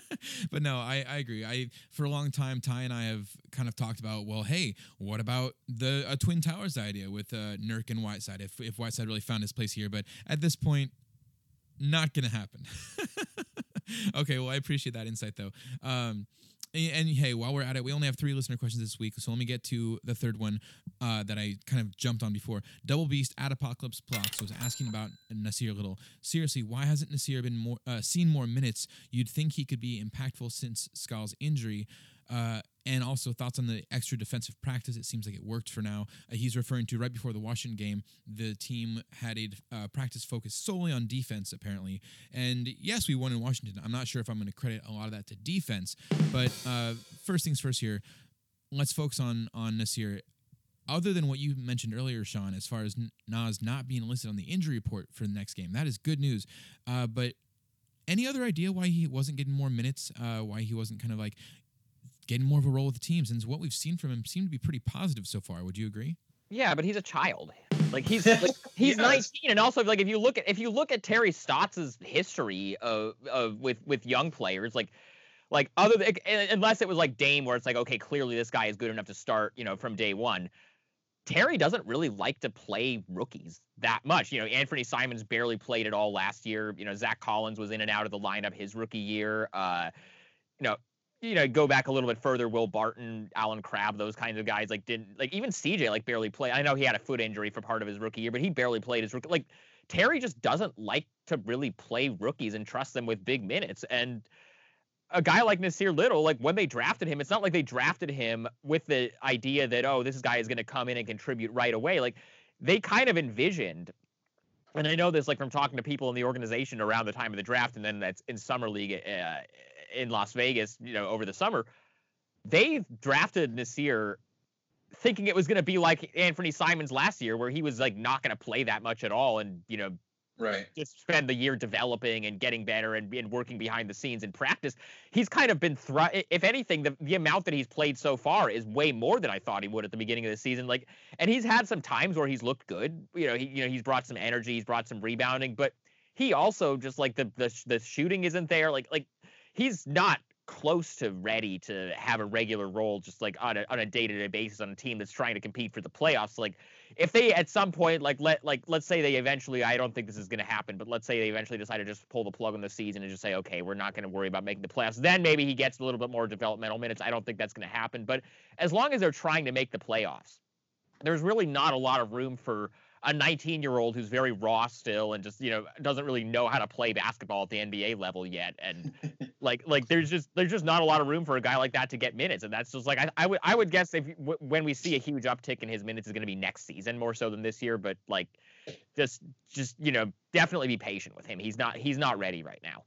but no, I, I agree. I for a long time, Ty and I have kind of talked about, well, hey, what about the a Twin Towers idea with uh, Nurk and Whiteside? If if Whiteside really found his place here, but at this point, not gonna happen. Okay, well, I appreciate that insight though. Um, and, and, hey, while we're at it, we only have three listener questions this week, so let me get to the third one uh, that I kind of jumped on before. Double Beast at Apocalypse Blocks was asking about Nassir Little. Seriously, why hasn't Nassir been more uh, seen more minutes? You'd think he could be impactful since Skal's injury. Uh, and also thoughts on the extra defensive practice. It seems like it worked for now. Uh, he's referring to right before the Washington game, the team had a uh, practice focused solely on defense, apparently. And yes, we won in Washington. I'm not sure if I'm going to credit a lot of that to defense, but uh, first things first here, let's focus on on Nassir. Other than what you mentioned earlier, Sean, as far as Nas not being listed on the injury report for the next game, that is good news. Uh, but any other idea why he wasn't getting more minutes? Uh, why he wasn't kind of like getting more of a role with the teams. And what we've seen from him seemed to be pretty positive so far. Would you agree? Yeah, but he's a child. Like he's like, he's yes. 19, and also like if you look at if you look at Terry Stotts's history of, of with with young players, like like other than, unless it was like Dame, where it's like okay, clearly this guy is good enough to start, you know, from day one. Terry doesn't really like to play rookies that much. You know, Anfernee Simons barely played at all last year. You know, Zach Collins was in and out of the lineup his rookie year. Uh, you know, you know, go back a little bit further, Will Barton, Allen Crabbe, those kinds of guys, like didn't like even CJ like barely play. I know he had a foot injury for part of his rookie year, but he barely played his rookie. Like Terry just doesn't like to really play rookies and trust them with big minutes. And a guy like Nassir Little, like when they drafted him, it's not like they drafted him with the idea that oh, this guy is going to come in and contribute right away. Like they kind of envisioned, and I know this like from talking to people in the organization around the time of the draft, and then that's in summer league uh, in Las Vegas, you know, over the summer. They drafted Nassir thinking it was going to be like Anfernee Simons last year, where he was like not going to play that much at all, and you know right just spend the year developing and getting better and, and working behind the scenes in practice he's kind of been thr- if anything the, the amount that he's played so far is way more than i thought he would at the beginning of the season like and he's had some times where he's looked good you know he you know he's brought some energy he's brought some rebounding but he also just like the the, the shooting isn't there like like he's not close to ready to have a regular role just like on a on a day-to-day basis on a team that's trying to compete for the playoffs like if they at some point like let like let's say they eventually I don't think this is going to happen, but let's say they eventually decide to just pull the plug on the season and just say okay, we're not going to worry about making the playoffs. Then maybe he gets a little bit more developmental minutes. I don't think that's going to happen, but as long as they're trying to make the playoffs, there's really not a lot of room for a 19 year old who's very raw still and just you know doesn't really know how to play basketball at the NBA level yet and like like there's just there's just not a lot of room for a guy like that to get minutes and that's just like I, I would I would guess if w- when we see a huge uptick in his minutes is going to be next season more so than this year but like just just you know definitely be patient with him he's not he's not ready right now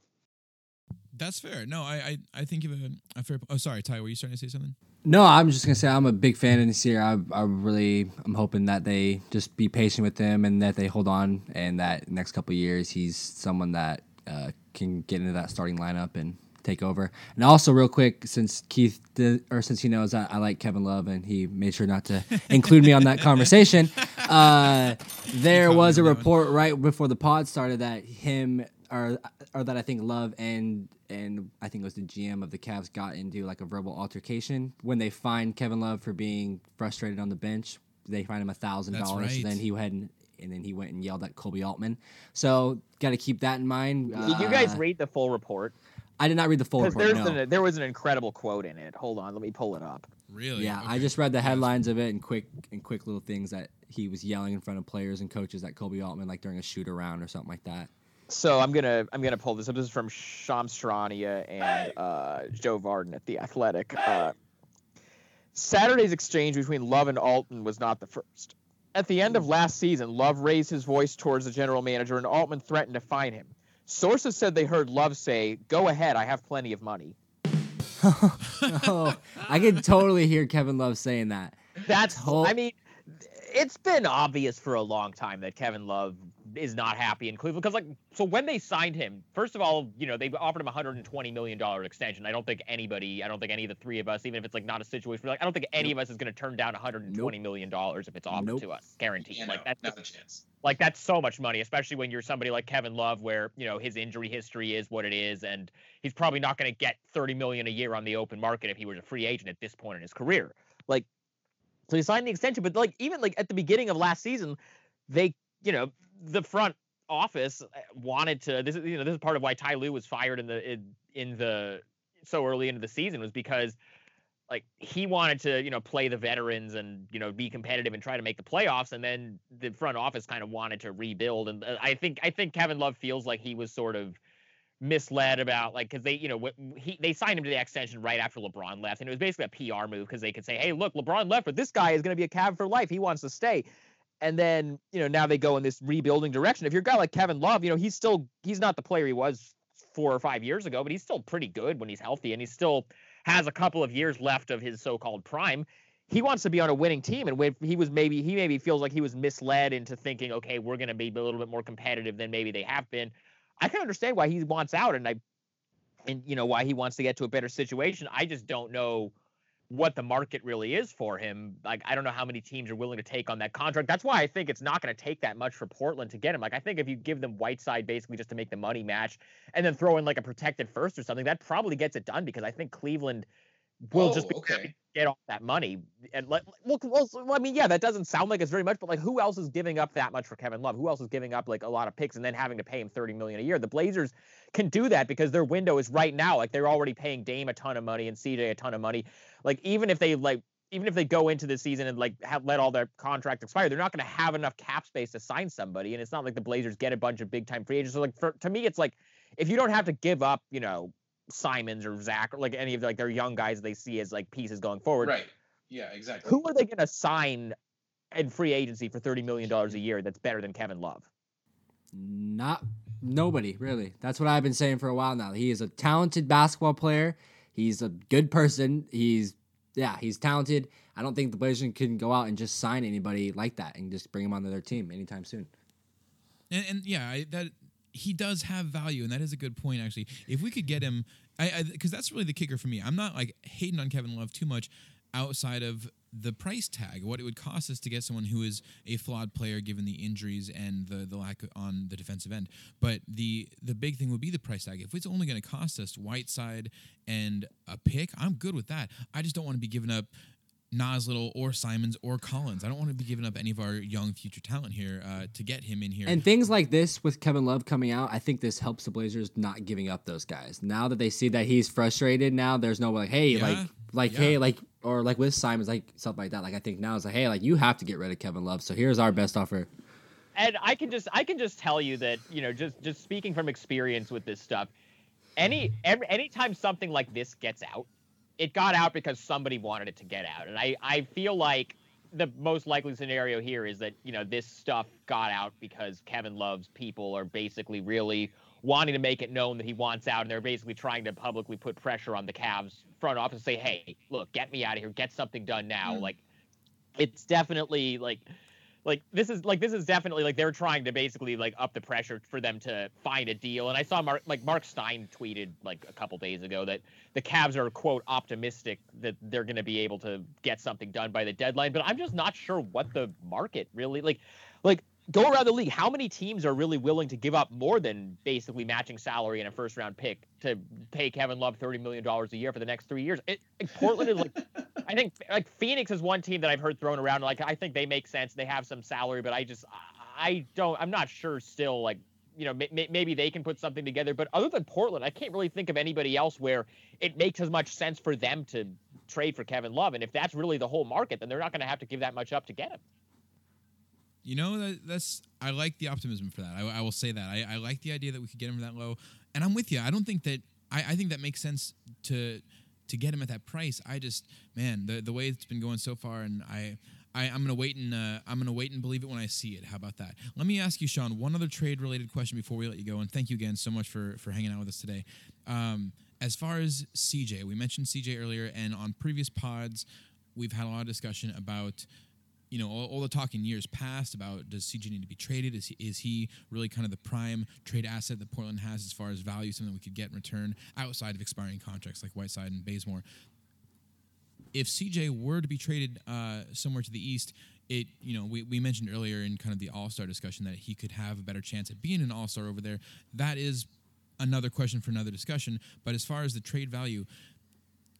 that's fair. No, I I, I think you have a, a fair. Oh, sorry, Ty. Were you starting to say something? No, I'm just gonna say I'm a big fan of Nassir. I I really I'm hoping that they just be patient with him and that they hold on and that next couple years he's someone that uh, can get into that starting lineup and take over. And also, real quick, since Keith did, or since he knows I, I, like Kevin Love and he made sure not to include me on that conversation, uh, there was a report right before the pod started that him or or that I think Love and and I think it was the GM of the Cavs got into like a verbal altercation when they fined Kevin Love for being frustrated on the bench. They fined him a thousand dollars. Then he went and, and then he went and yelled at Koby Altman. So got to keep that in mind. Did you guys uh, read the full report? I did not read the full report. There's no. an, there was an incredible quote in it. Hold on, let me pull it up. Really? Yeah, okay. I just read the headlines of it and quick and quick little things that he was yelling in front of players and coaches at Koby Altman like during a shoot around or something like that. So I'm gonna I'm gonna pull this up. This is from Shams Charania and uh, Joe Vardon at the Athletic. Uh, Saturday's exchange between Love and Altman was not the first. At the end of last season, Love raised his voice towards the general manager, and Altman threatened to fine him. Sources said they heard Love say, "Go ahead, I have plenty of money." oh, I can totally hear Kevin Love saying that. That's whole. I mean, it's been obvious for a long time that Kevin Love is not happy in Cleveland because like so when they signed him, first of all, you know, they offered him a 120 million dollar extension. I don't think anybody, I don't think any of the three of us, even if it's like not a situation like I don't think any nope. of us is going to turn down 120 nope. million dollars if it's offered nope. to us, guaranteed. Yeah, like no, that's not a chance. Like that's so much money, especially when you're somebody like Kevin Love, where you know his injury history is what it is, and he's probably not going to get 30 million a year on the open market if he was a free agent at this point in his career. Like so he signed the extension, but like even like at the beginning of last season, they you know the front office uh, wanted to. This is you know this is part of why Ty Lue was fired in the in, in the so early into the season was because like he wanted to you know play the veterans and you know be competitive and try to make the playoffs and then the front office kind of wanted to rebuild and uh, i think i think kevin love feels like he was sort of misled about like because they you know he they signed him to the extension right after LeBron left and it was basically a PR move because they could say hey look LeBron left but this guy is going to be a Cav for life he wants to stay and then you know now they go in this rebuilding direction. If you're a guy like Kevin Love you know he's still he's not the player he was four or five years ago but he's still pretty good when he's healthy and he still has a couple of years left of his so-called prime. He wants to be on a winning team and when he was maybe he maybe feels like he was misled into thinking okay we're going to be a little bit more competitive than maybe they have been. I can understand why he wants out, and I, and you know why he wants to get to a better situation. I just don't know what the market really is for him. Like I don't know how many teams are willing to take on that contract. That's why I think it's not going to take that much for Portland to get him. Like I think if you give them Whiteside basically just to make the money match, and then throw in like a protected first or something, that probably gets it done because I think Cleveland will oh, just be okay. get off that money. And let, look, well, I mean, yeah, that doesn't sound like it's very much, but like, who else is giving up that much for Kevin Love? Who else is giving up like a lot of picks and then having to pay him thirty million a year? The Blazers can do that because their window is right now. Like they're already paying Dame a ton of money and CJ a ton of money. Like even if they like. Even if they go into the season and like have let all their contract expire, they're not going to have enough cap space to sign somebody. And it's not like the Blazers get a bunch of big time free agents. So like for to me, it's like if you don't have to give up, you know, Simons or Zach or like any of like their young guys they see as like pieces going forward. Right. Yeah, exactly. Who are they going to sign in free agency for thirty million dollars a year that's better than Kevin Love? Not nobody really. That's what I've been saying for a while now. He is a talented basketball player. He's a good person. He's yeah, he's talented. I don't think the Blazers can go out and just sign anybody like that and just bring him onto their team anytime soon. And, and yeah, I, that he does have value, and that is a good point actually. If we could get him, I because that's really the kicker for me. I'm not like hating on Kevin Love too much outside of the price tag, what it would cost us to get someone who is a flawed player given the injuries and the, the lack on the defensive end. But the the big thing would be the price tag. If it's only going to cost us Whiteside and a pick, I'm good with that. I just don't want to be giving up Nas Little or Simons or Collins. I don't want to be giving up any of our young future talent here uh, to get him in here. And things like this with Kevin Love coming out, I think this helps the Blazers not giving up those guys. Now that they see that he's frustrated, now there's no like, hey, yeah, like, like, yeah. hey, like, or like with Simons, like stuff like that. Like I think now it's like, hey, like you have to get rid of Kevin Love. So here's our best offer. And I can just, I can just tell you that you know, just just speaking from experience with this stuff, any every, anytime something like this gets out it got out because somebody wanted it to get out. And I, I feel like the most likely scenario here is that, you know, this stuff got out because Kevin Love's people are basically really wanting to make it known that he wants out. And they're basically trying to publicly put pressure on the Cavs front office and say, hey, look, get me out of here. Get something done now. Mm. Like, it's definitely like like this is like this is definitely like they're trying to basically like up the pressure for them to find a deal. And I saw Mark like Mark Stein tweeted like a couple days ago that the Cavs are quote optimistic that they're going to be able to get something done by the deadline. But I'm just not sure what the market really like. Like go around the league. How many teams are really willing to give up more than basically matching salary and a first round pick to pay Kevin Love thirty million dollars a year for the next three years? It, Portland is like, I think like Phoenix is one team that I've heard thrown around. Like I think they make sense. They have some salary, but I just I don't. I'm not sure still. Like you know, maybe they can put something together. But other than Portland, I can't really think of anybody else where it makes as much sense for them to trade for Kevin Love. And if that's really the whole market, then they're not going to have to give that much up to get him. You know that that's I like the optimism for that. I, I will say that I, I, like the idea that we could get him that low, and I'm with you. I don't think that I, I think that makes sense to to get him at that price. I just man the the way it's been going so far, and I. I, am gonna wait and uh, I'm gonna wait and believe it when I see it. How about that? Let me ask you, Sean, one other trade related question before we let you go. And thank you again so much for for hanging out with us today. Um, as far as CJ, we mentioned CJ earlier, and on previous pods, we've had a lot of discussion about you know, all, all, the talk in years past about does CJ need to be traded? Is he, is he really kind of the prime trade asset that Portland has as far as value, something we could get in return outside of expiring contracts like Whiteside and Bazemore? If CJ were to be traded uh, somewhere to the east, it you know we, we mentioned earlier in kind of the All Star discussion that he could have a better chance at being an All Star over there. That is another question for another discussion. But as far as the trade value,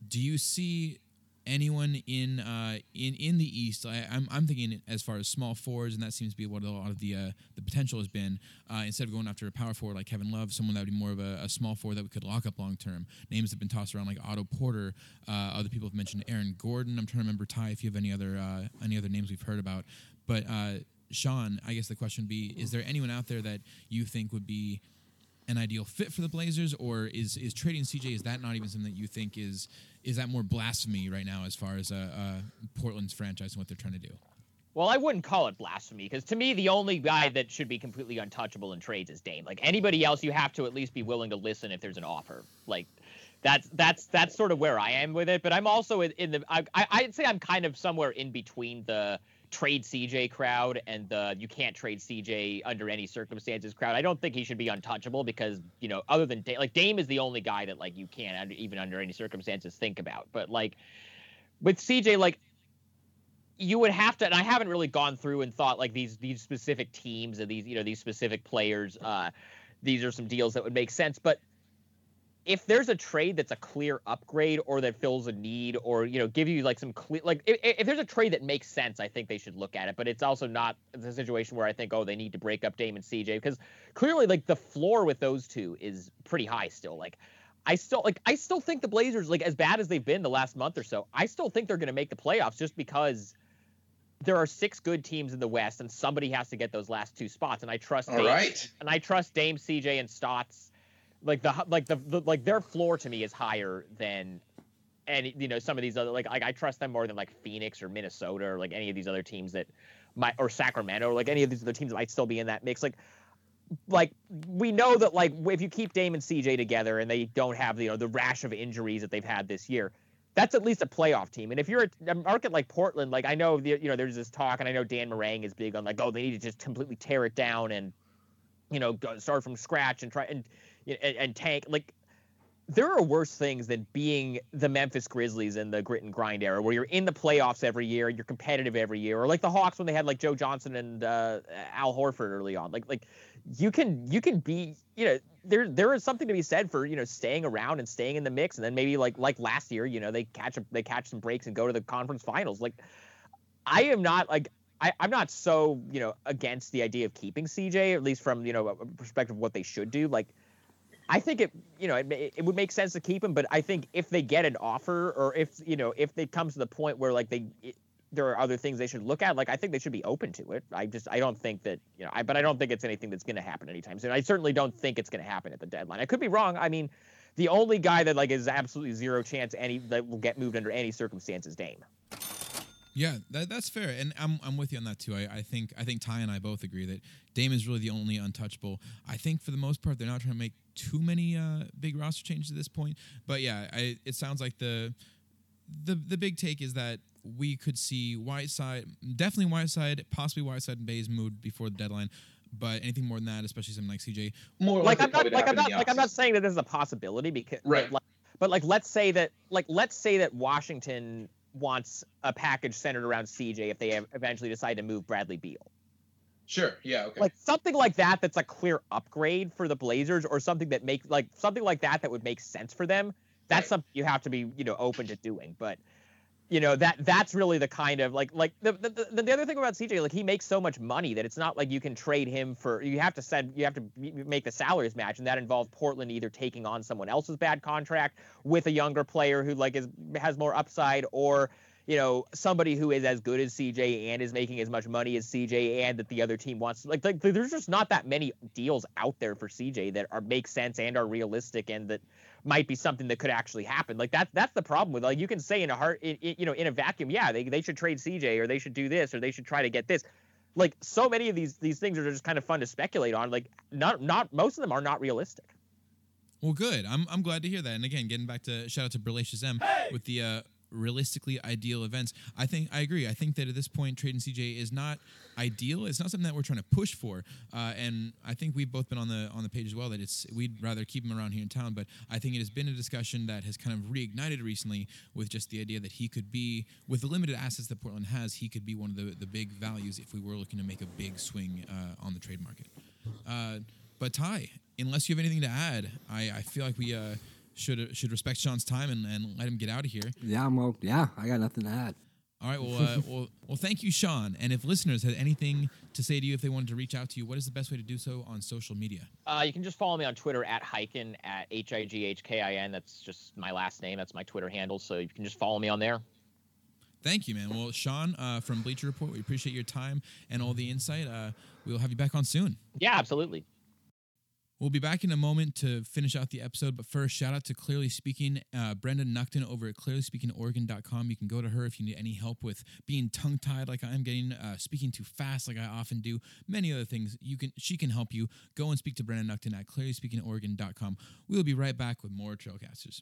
do you see anyone in uh, in in the East. I, am I'm, I'm thinking as far as small forwards, and that seems to be what a lot of the uh, the potential has been. Uh, instead of going after a power forward like Kevin Love, someone that would be more of a, a small forward that we could lock up long term. Names have been tossed around like Otto Porter. Uh, other people have mentioned Aaron Gordon. I'm trying to remember Ty if you have any other uh, any other names we've heard about, but. Uh, Sean, I guess the question would be: Is there anyone out there that you think would be an ideal fit for the Blazers, or is is trading CJ? Is that not even something that you think is is that more blasphemy right now as far as uh, uh, Portland's franchise and what they're trying to do? Well, I wouldn't call it blasphemy because to me, the only guy that should be completely untouchable in trades is Dame. Like anybody else, you have to at least be willing to listen if there's an offer. Like that's that's that's sort of where I am with it. But I'm also in, in the I, I'd say I'm kind of somewhere in between the trade CJ crowd and the you can't trade CJ under any circumstances crowd. I don't think he should be untouchable because you know other than Dame, like Dame is the only guy that like you can't even under any circumstances think about. But like with CJ, like you would have to and I haven't really gone through and thought like these these specific teams and these you know these specific players uh these are some deals that would make sense but if there's a trade that's a clear upgrade or that fills a need or you know give you like some clear like if, if, there's a trade that makes sense i think they should look at it but it's also not the situation where i think oh they need to break up Dame and cj because clearly like the floor with those two is pretty high still like i still like i still think the blazers like as bad as they've been the last month or so i still think they're going to make the playoffs just because there are six good teams in the west and somebody has to get those last two spots and i trust All Dame, right. and i trust Dame cj and stotts Like the like the, the like their floor to me is higher than and you know some of these other like like I trust them more than like Phoenix or Minnesota or like any of these other teams that might or Sacramento or like any of these other teams that might still be in that mix. Like like we know that like if you keep Dame and CJ together and they don't have you know the rash of injuries that they've had this year, that's at least a playoff team. And if you're a, market like Portland, like I know the, you know there's this talk, and I know Dan Marang is big on like oh they need to just completely tear it down and you know start from scratch and try and and, and tank like there are worse things than being the Memphis Grizzlies in the grit and grind era, where you're in the playoffs every year, you're competitive every year, or like the Hawks when they had like Joe Johnson and uh, Al Horford early on. Like like you can you can be you know there there is something to be said for you know staying around and staying in the mix, and then maybe like like last year, you know they catch a, they catch some breaks and go to the conference finals. Like I am not like I, I, am not so you know against the idea of keeping CJ, at least from you know a perspective of what they should do. Like I think it, you know, it, it would make sense to keep him, but I think if they get an offer or if, you know, if it comes to the point where like they, it, there are other things they should look at, like I think they should be open to it. I just, I don't think that, you know, I, but I don't think it's anything that's going to happen anytime soon. I certainly don't think it's going to happen at the deadline. I could be wrong. I mean, the only guy that like is absolutely zero chance any that will get moved under any circumstances, Dame. Yeah, that, that's fair, and I'm, I'm with you on that too. I, I think I think Ty and I both agree that Dame is really the only untouchable. I think for the most part they're not trying to make too many uh, big roster changes at this point. But yeah, I, it sounds like the the the big take is that we could see Whiteside, definitely Whiteside, possibly Whiteside and Baze moved before the deadline. But anything more than that, especially something like CJ, more like I'm not like I'm not like I'm not saying that this is a possibility because right. Like, but like let's say that like let's say that Washington wants a package centered around CJ if they eventually decide to move Bradley Beal. Sure. Yeah. Okay. Like something like that that's a clear upgrade for the Blazers, or something that makes like something like that that would make sense for them. That's right. something you have to be you know open to doing. But you know that that's really the kind of like like the, the the other thing about CJ like he makes so much money that it's not like you can trade him for you have to send you have to make the salaries match and that involves Portland either taking on someone else's bad contract with a younger player who like is has more upside or you know somebody who is as good as CJ and is making as much money as CJ and that the other team wants like, like there's just not that many deals out there for CJ that are make sense and are realistic and that might be something that could actually happen. Like that's that's the problem with like you can say in a heart, in, in, you know, in a vacuum, yeah, they they should trade CJ or they should do this or they should try to get this. Like so many of these these things are just kind of fun to speculate on. Like not not most of them are not realistic. Well, good. I'm, I'm glad to hear that. And again, getting back to shout out to Berlacious M hey! with the uh, realistically ideal events. I think I agree. I think that at this point, trading CJ is not ideal. It's not something that we're trying to push for. Uh, and I think we've both been on the on the page as well that it's we'd rather keep him around here in town. But I think it has been a discussion that has kind of reignited recently with just the idea that he could be with the limited assets that Portland has, he could be one of the the big values if we were looking to make a big swing uh, on the trade market. Uh, but Ty, unless you have anything to add, I, I feel like we uh, should should respect Sean's time and, and let him get out of here. Yeah, I'm well, yeah, I got nothing to add. All right, well, uh, well, well, thank you, Sean. And if listeners had anything to say to you, if they wanted to reach out to you, what is the best way to do so on social media? Uh, you can just follow me on Twitter at Highkin at H I G H K I N. That's just my last name. That's my Twitter handle. So you can just follow me on there. Thank you, man. Well, Sean uh, from Bleacher Report, we appreciate your time and all the insight. Uh, we'll have you back on soon. Yeah, absolutely. We'll be back in a moment to finish out the episode, but first, shout out to Clearly Speaking, uh, Brenda Nuckton over at clearlyspeakingoregon.com. You can go to her if you need any help with being tongue tied like I'm getting, uh, speaking too fast like I often do, many other things. You can She can help you. Go and speak to Brenda Nuckton at clearlyspeakingoregon.com. We'll be right back with more Trailcasters.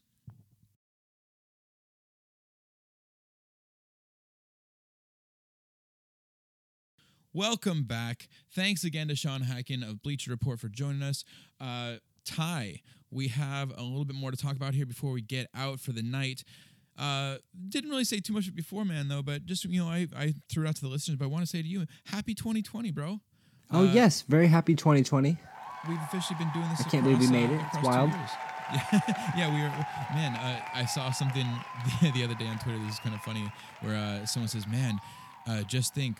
Welcome back. Thanks again to Sean Highkin of Bleacher Report for joining us. Uh, Ty, we have a little bit more to talk about here before we get out for the night. Uh, didn't really say too much before, man, though, but just, you know, I, I threw it out to the listeners, but I want to say to you, happy 2020, bro. Oh, uh, yes. Very happy 2020. We've officially been doing this. I can't believe we made it. It's wild. Yeah, yeah, we were. Man, uh, I saw something the, the, other day on Twitter. This is kind of funny, where uh, someone says, "Man, uh, just think,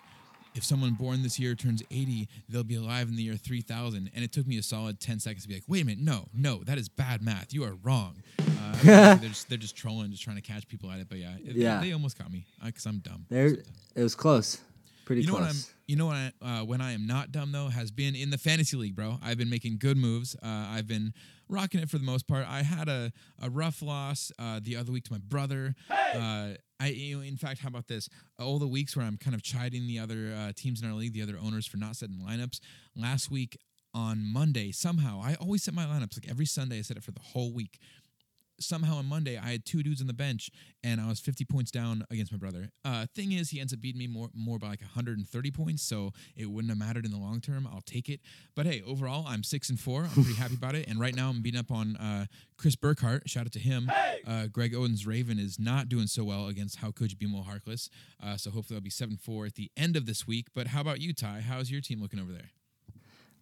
if someone born this year turns 80, they'll be alive in the year 3000. And it took me a solid 10 seconds to be like, wait a minute, no, no, that is bad math. You are wrong. Uh, they're, just, they're just trolling, just trying to catch people at it. But yeah, it, yeah. they almost caught me because I'm dumb. There, it was close. Pretty you know close. What I'm, you know what? I, uh, when I am not dumb though, has been in the fantasy league, bro. I've been making good moves. Uh, I've been rocking it for the most part. I had a, a rough loss uh, the other week to my brother. Hey! I, you know, in fact, how about this? All the weeks where I'm kind of chiding the other uh, teams in our league, the other owners for not setting lineups. Last week on Monday, somehow I always set my lineups like every Sunday. I set it for the whole week somehow on Monday I had two dudes on the bench and I was 50 points down against my brother. Uh, thing is, he ends up beating me more more by like 130 points, so it wouldn't have mattered in the long term. I'll take it. But hey, overall, I'm six and four. I'm pretty happy about it. And right now, I'm beating up on uh, Chris Burkhart. Shout out to him. Hey! Uh, Greg Oden's Raven is not doing so well against how could you be more Harkless. Uh, so hopefully, I'll be seven four at the end of this week. But how about you, Ty? How's your team looking over there?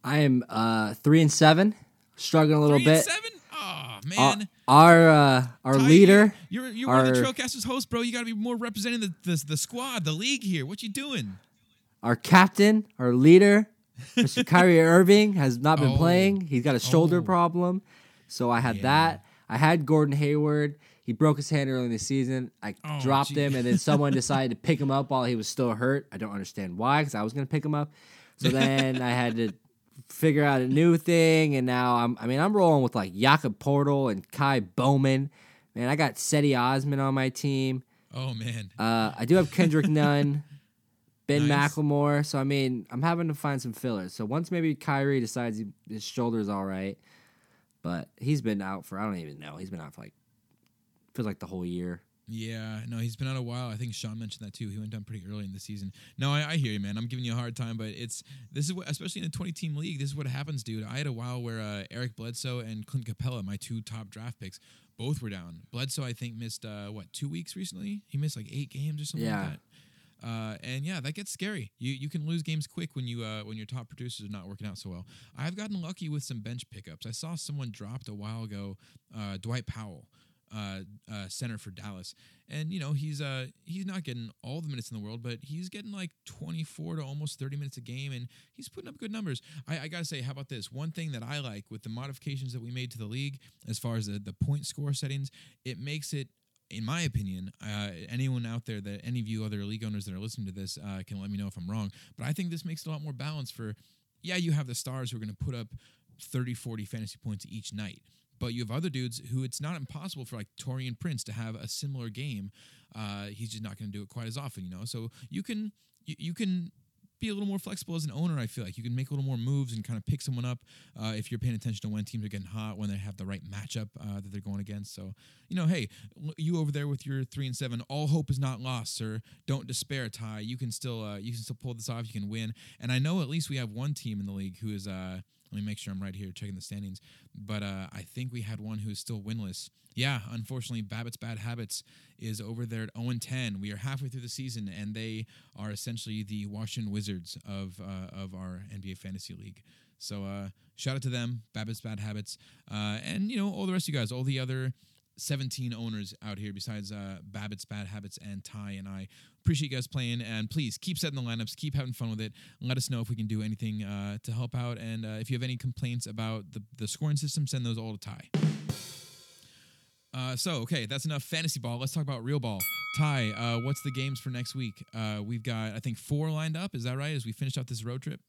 I am uh, three and seven, struggling a little three bit. seven. Oh man, our uh, our Ty, leader. You're you're our, one of the Trailcasters hosts, bro. You got to be more representing the, the the squad, the league here. What you doing? Our captain, our leader, Mr. Kyrie Irving has not been oh. playing. He's got a shoulder oh. problem, so I had yeah. that. I had Gordon Hayward. He broke his hand early in the season. I oh, dropped geez. him, and then someone decided to pick him up while he was still hurt. I don't understand why, because I was going to pick him up. So then I had to figure out a new thing, and now I'm. I mean, I'm rolling with like Jakob Poeltl and Ky Bowman. Man, I got Cedi Osman on my team. Oh man. Uh, I do have Kendrick Nunn, Ben nice. McLemore. So I mean, I'm having to find some fillers. So once maybe Kyrie decides he, his shoulder's all right, but he's been out for I don't even know. He's been out for like feels like the whole year. Yeah, no, he's been out a while. I think Sean mentioned that too. He went down pretty early in the season. No, I, I hear you, man. I'm giving you a hard time, but it's this is what, especially in a 20 team league. This is what happens, dude. I had a while where uh, Eric Bledsoe and Clint Capela, my two top draft picks, both were down. Bledsoe, I think, missed uh, what two weeks recently. He missed like eight games or something yeah. like that. Uh, and yeah, that gets scary. You you can lose games quick when you uh, when your top producers are not working out so well. I've gotten lucky with some bench pickups. I saw someone dropped a while ago, uh, Dwight Powell uh, uh, center for Dallas, and you know he's uh he's not getting all the minutes in the world, but he's getting like 24 to almost 30 minutes a game, and he's putting up good numbers. I, I gotta say, how about this? One thing that I like with the modifications that we made to the league, as far as the, the point score settings, it makes it in my opinion, uh, anyone out there that any of you other league owners that are listening to this uh, can let me know if I'm wrong. But I think this makes it a lot more balanced for, yeah, you have the stars who are going to put up 30, 40 fantasy points each night. But you have other dudes who it's not impossible for like Taurean Prince to have a similar game. Uh, he's just not going to do it quite as often, you know. So you can you, you can be a little more flexible as an owner. I feel like you can make a little more moves and kind of pick someone up uh, if you're paying attention to when teams are getting hot, when they have the right matchup uh, that they're going against. So you know, hey, you over there with your three and seven, all hope is not lost, sir. Don't despair, Ty. You can still uh, you can still pull this off. You can win. And I know at least we have one team in the league who is uh, let me make sure I'm right here checking the standings. But uh, I think we had one who's still winless. Yeah, unfortunately, Babbitt's Bad Habits is over there at 0 10. We are halfway through the season, and they are essentially the Washington Wizards of uh, of our NBA Fantasy League. So uh, shout out to them, Babbitt's Bad Habits, uh, and you know all the rest of you guys, all the other 17 owners out here besides uh, Babbitt's Bad Habits and Ty and I. Appreciate you guys playing, and please keep setting the lineups, keep having fun with it. Let us know if we can do anything uh, to help out, and uh, if you have any complaints about the, the scoring system, send those all to Ty. Uh, so, okay, that's enough fantasy ball. Let's talk about real ball. Ty, uh, what's the games for next week? Uh, we've got, I think, four lined up. Is that right? As we finish out this road trip?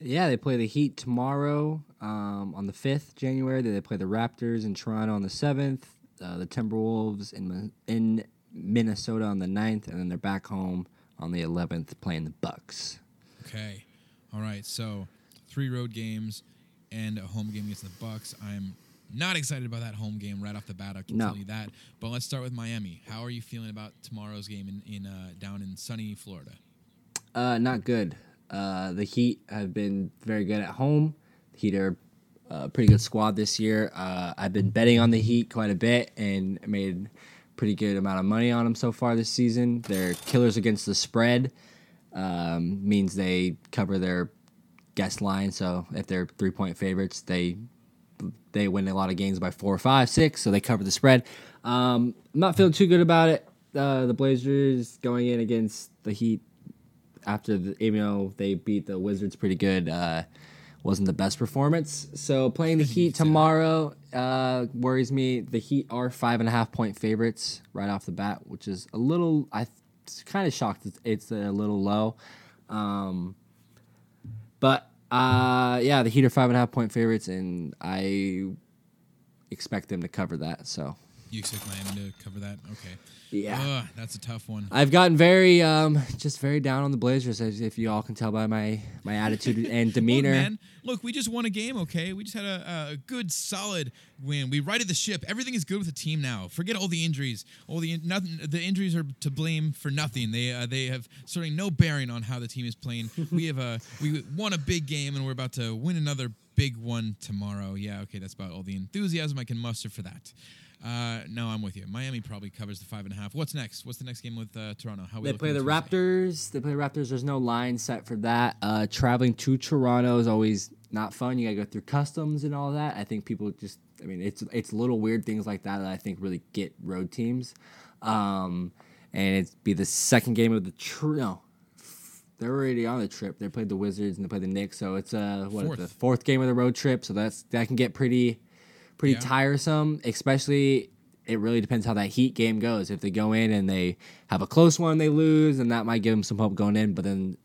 Yeah, they play the Heat tomorrow um, on the 5th January. They play the Raptors in Toronto on the 7th uh, the Timberwolves in in Minnesota on the 9th, and then they're back home on the 11th playing the Bucks. Okay, all right. So three road games and a home game against the Bucks. I'm not excited about that home game right off the bat. I can no. tell you that. But let's start with Miami. How are you feeling about tomorrow's game in, in uh, down in sunny Florida? Uh, not good. Uh, the Heat have been very good at home. The Heat are a pretty good squad this year. Uh, I've been betting on the Heat quite a bit and made pretty good amount of money on them so far this season. They're killers against the spread. Um, means they cover their guest line. So if they're three point favorites, they they win a lot of games by four, five, six. So they cover the spread. Um, I'm not feeling too good about it. Uh, the Blazers going in against the Heat after the, even though they beat the Wizards pretty good. Uh, wasn't the best performance. So playing the Heat tomorrow uh, worries me. The Heat are five and a half point favorites right off the bat, which is a little. I kind of shocked. It's, a little low, um, but uh, yeah, the Heat are five and a half point favorites, and I expect them to cover that. So you expect Miami to cover that? Okay. Yeah, Ugh, that's a tough one. I've gotten very, um, just very down on the Blazers, as if you all can tell by my my attitude and demeanor. Look, man, look, we just won a game. Okay, we just had a, a good, solid win. We righted the ship. Everything is good with the team now. Forget all the injuries. All the nothing. The injuries are to blame for nothing. They uh, they have certainly no bearing on how the team is playing. we have a we won a big game, and we're about to win another big one tomorrow. Yeah, okay, that's about all the enthusiasm I can muster for that. Uh, no, I'm with you. Miami probably covers the five and a half. What's next? What's the next game with uh, Toronto? How they play the Raptors. They play the Raptors. There's no line set for that. Uh, traveling to Toronto is always not fun. You gotta go through customs and all that. I think people just. I mean, it's it's little weird things like that that I think really get road teams. Um, and it'd be the second game of the trip. No, they're already on the trip. They played the Wizards and they played the Knicks, so it's uh what fourth. the fourth game of the road trip. So that's that can get pretty pretty yeah. tiresome, especially it really depends how that Heat game goes. If they go in and they have a close one, they lose, and that might give them some hope going in. But then,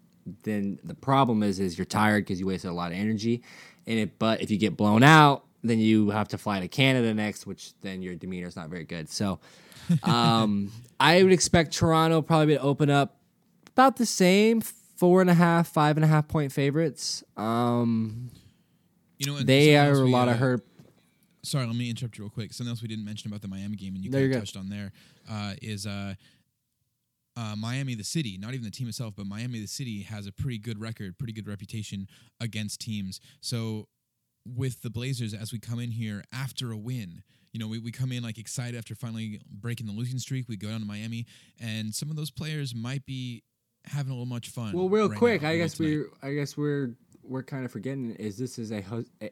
then the problem is, is you're tired because you wasted a lot of energy in it. But if you get blown out, then you have to fly to Canada next, which then your demeanor is not very good. So, um, I would expect Toronto probably to open up about the same four and a half, five and a half point favorites. Um, you know, they are a lot of hurt sorry, let me interrupt you real quick. Something else we didn't mention about the Miami game, and you kind of touched on there, uh, is uh, uh, Miami, the city, not even the team itself, but Miami, the city, has a pretty good record, pretty good reputation against teams. So with the Blazers, as we come in here after a win, you know, we, we come in like excited after finally breaking the losing streak. We go down to Miami, and some of those players might be having a little much fun. Well, real right quick, I guess we're I guess we're we're kind of forgetting is this is a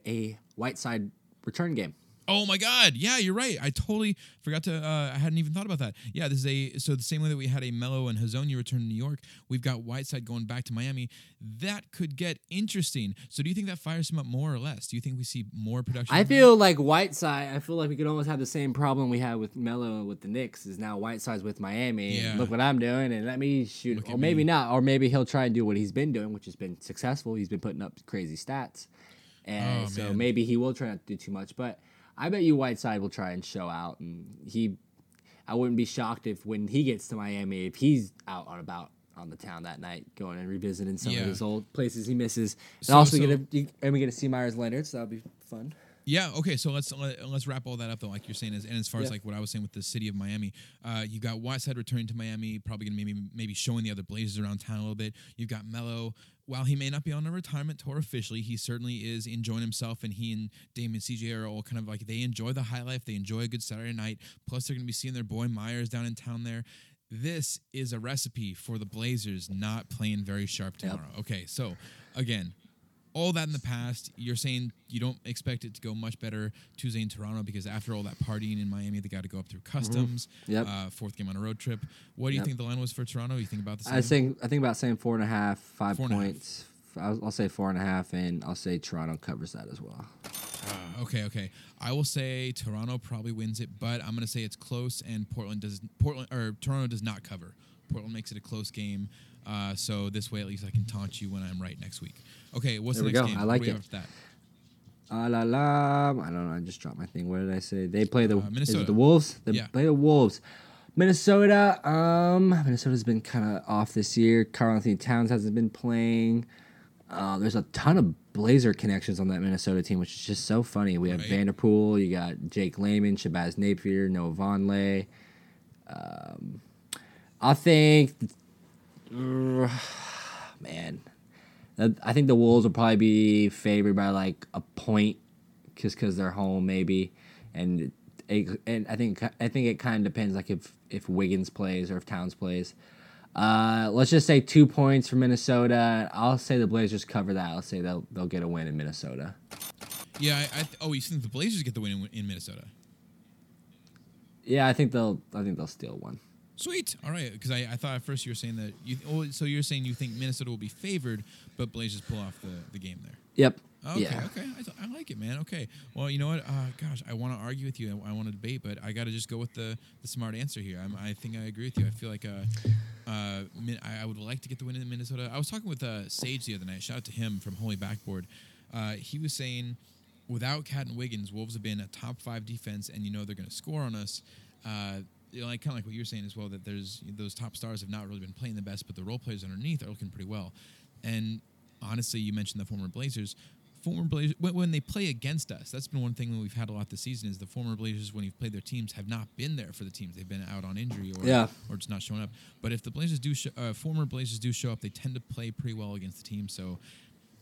a Whiteside return game. Oh my God! Yeah, you're right. I totally forgot to. Uh, I hadn't even thought about that. Yeah, this is a so the same way that we had a Melo and Hezonja return to New York, we've got Whiteside going back to Miami. That could get interesting. So, do you think that fires him up more or less? Do you think we see more production? I feel like Whiteside. I feel like we could almost have the same problem we had with Melo with the Knicks. Is now Whiteside's with Miami. Yeah. look what I'm doing, and let me shoot. Look or maybe me. not. Or maybe he'll try and do what he's been doing, which has been successful. He's been putting up crazy stats, and oh, so man. maybe he will try not to do too much, but. I bet you Whiteside will try and show out, and he. I wouldn't be shocked if when he gets to Miami, if he's out on about on the town that night, going and revisiting some yeah. of his old places he misses. And so, also so, get to and we get to see Meyers Leonard, so that'll be fun. Yeah. Okay. So let's let, us let us wrap all that up though, like you're saying, as, and as far yeah. as like what I was saying with the city of Miami, uh, you got Whiteside returning to Miami, probably gonna maybe maybe showing the other Blazers around town a little bit. You've got Melo. While he may not be on a retirement tour officially, he certainly is enjoying himself, and he and Damon CJ are all kind of like they enjoy the high life. They enjoy a good Saturday night. Plus, they're gonna be seeing their boy Meyers down in town there this is a recipe for the Blazers not playing very sharp tomorrow. Yep. Okay, so again, all that in the past. You're saying you don't expect it to go much better Tuesday in Toronto because after all that partying in Miami, they got to go up through mm-hmm. customs. Mm-hmm. Yep. Uh, fourth game on a road trip. What do you yep. think the line was for Toronto? You think about the same? I think I think about saying four and a half, five four points. I'll, I'll, say four and a half, and I'll say Toronto covers that as well. Uh, okay, okay. I will say Toronto probably wins it, but I'm going to say it's close, and Portland does Portland or Toronto does not cover. Portland makes it a close game. Uh, so this way, at least I can taunt you when I'm right next week. Okay, what's there the next game? I like it. That? Uh, la la. I don't know. I just dropped my thing. What did I say? They play the uh, Minnesota. the Wolves. They yeah. play the Wolves. Minnesota. Um, Minnesota's been kind of off this year. Karl-Anthony Towns hasn't been playing. Uh, there's a ton of Blazer connections on that Minnesota team, which is just so funny. We have right. Vanderpool, you got Jake Layman, Shabazz Napier, Noah Vonleh. Um, I think man, I think the Wolves will probably be favored by like a point, just because they're home maybe, and it, and I think I think it kind of depends like if if Wiggins plays or if Towns plays. Uh, let's just say two points for Minnesota. I'll say the Blazers cover that. I'll say they'll they'll get a win in Minnesota. Yeah, I, I oh, you think the Blazers get the win in, in Minnesota? Yeah, I think they'll I think they'll steal one. Sweet. All right, because I, I thought at first you were saying that you. Oh, so you're saying you think Minnesota will be favored, but Blazers pull off the, the game there. Yep. Okay. Yeah. Okay. I, I, like it, man. Okay. Well, you know what? Uh, gosh, I want to argue with you. I, I want to debate, but I got to just go with the, the smart answer here. I'm, i think I agree with you. I feel like uh, uh, I, I would like to get the win in Minnesota. I was talking with uh, Sage the other night. Shout out to him from Holy Backboard. Uh, he was saying without KAT and Wiggins, Wolves have been a top five defense, and you know they're going to score on us. Uh, you know, like kind of like what you're saying as well, that there's those top stars have not really been playing the best, but the role players underneath are looking pretty well. And honestly, you mentioned the former Blazers. Former Blazers, when, when they play against us, that's been one thing that we've had a lot this season. Is the former Blazers when you've played their teams have not been there for the teams. They've been out on injury or Yeah. or just not showing up. But if the Blazers do, sh- uh, former Blazers do show up, they tend to play pretty well against the team. So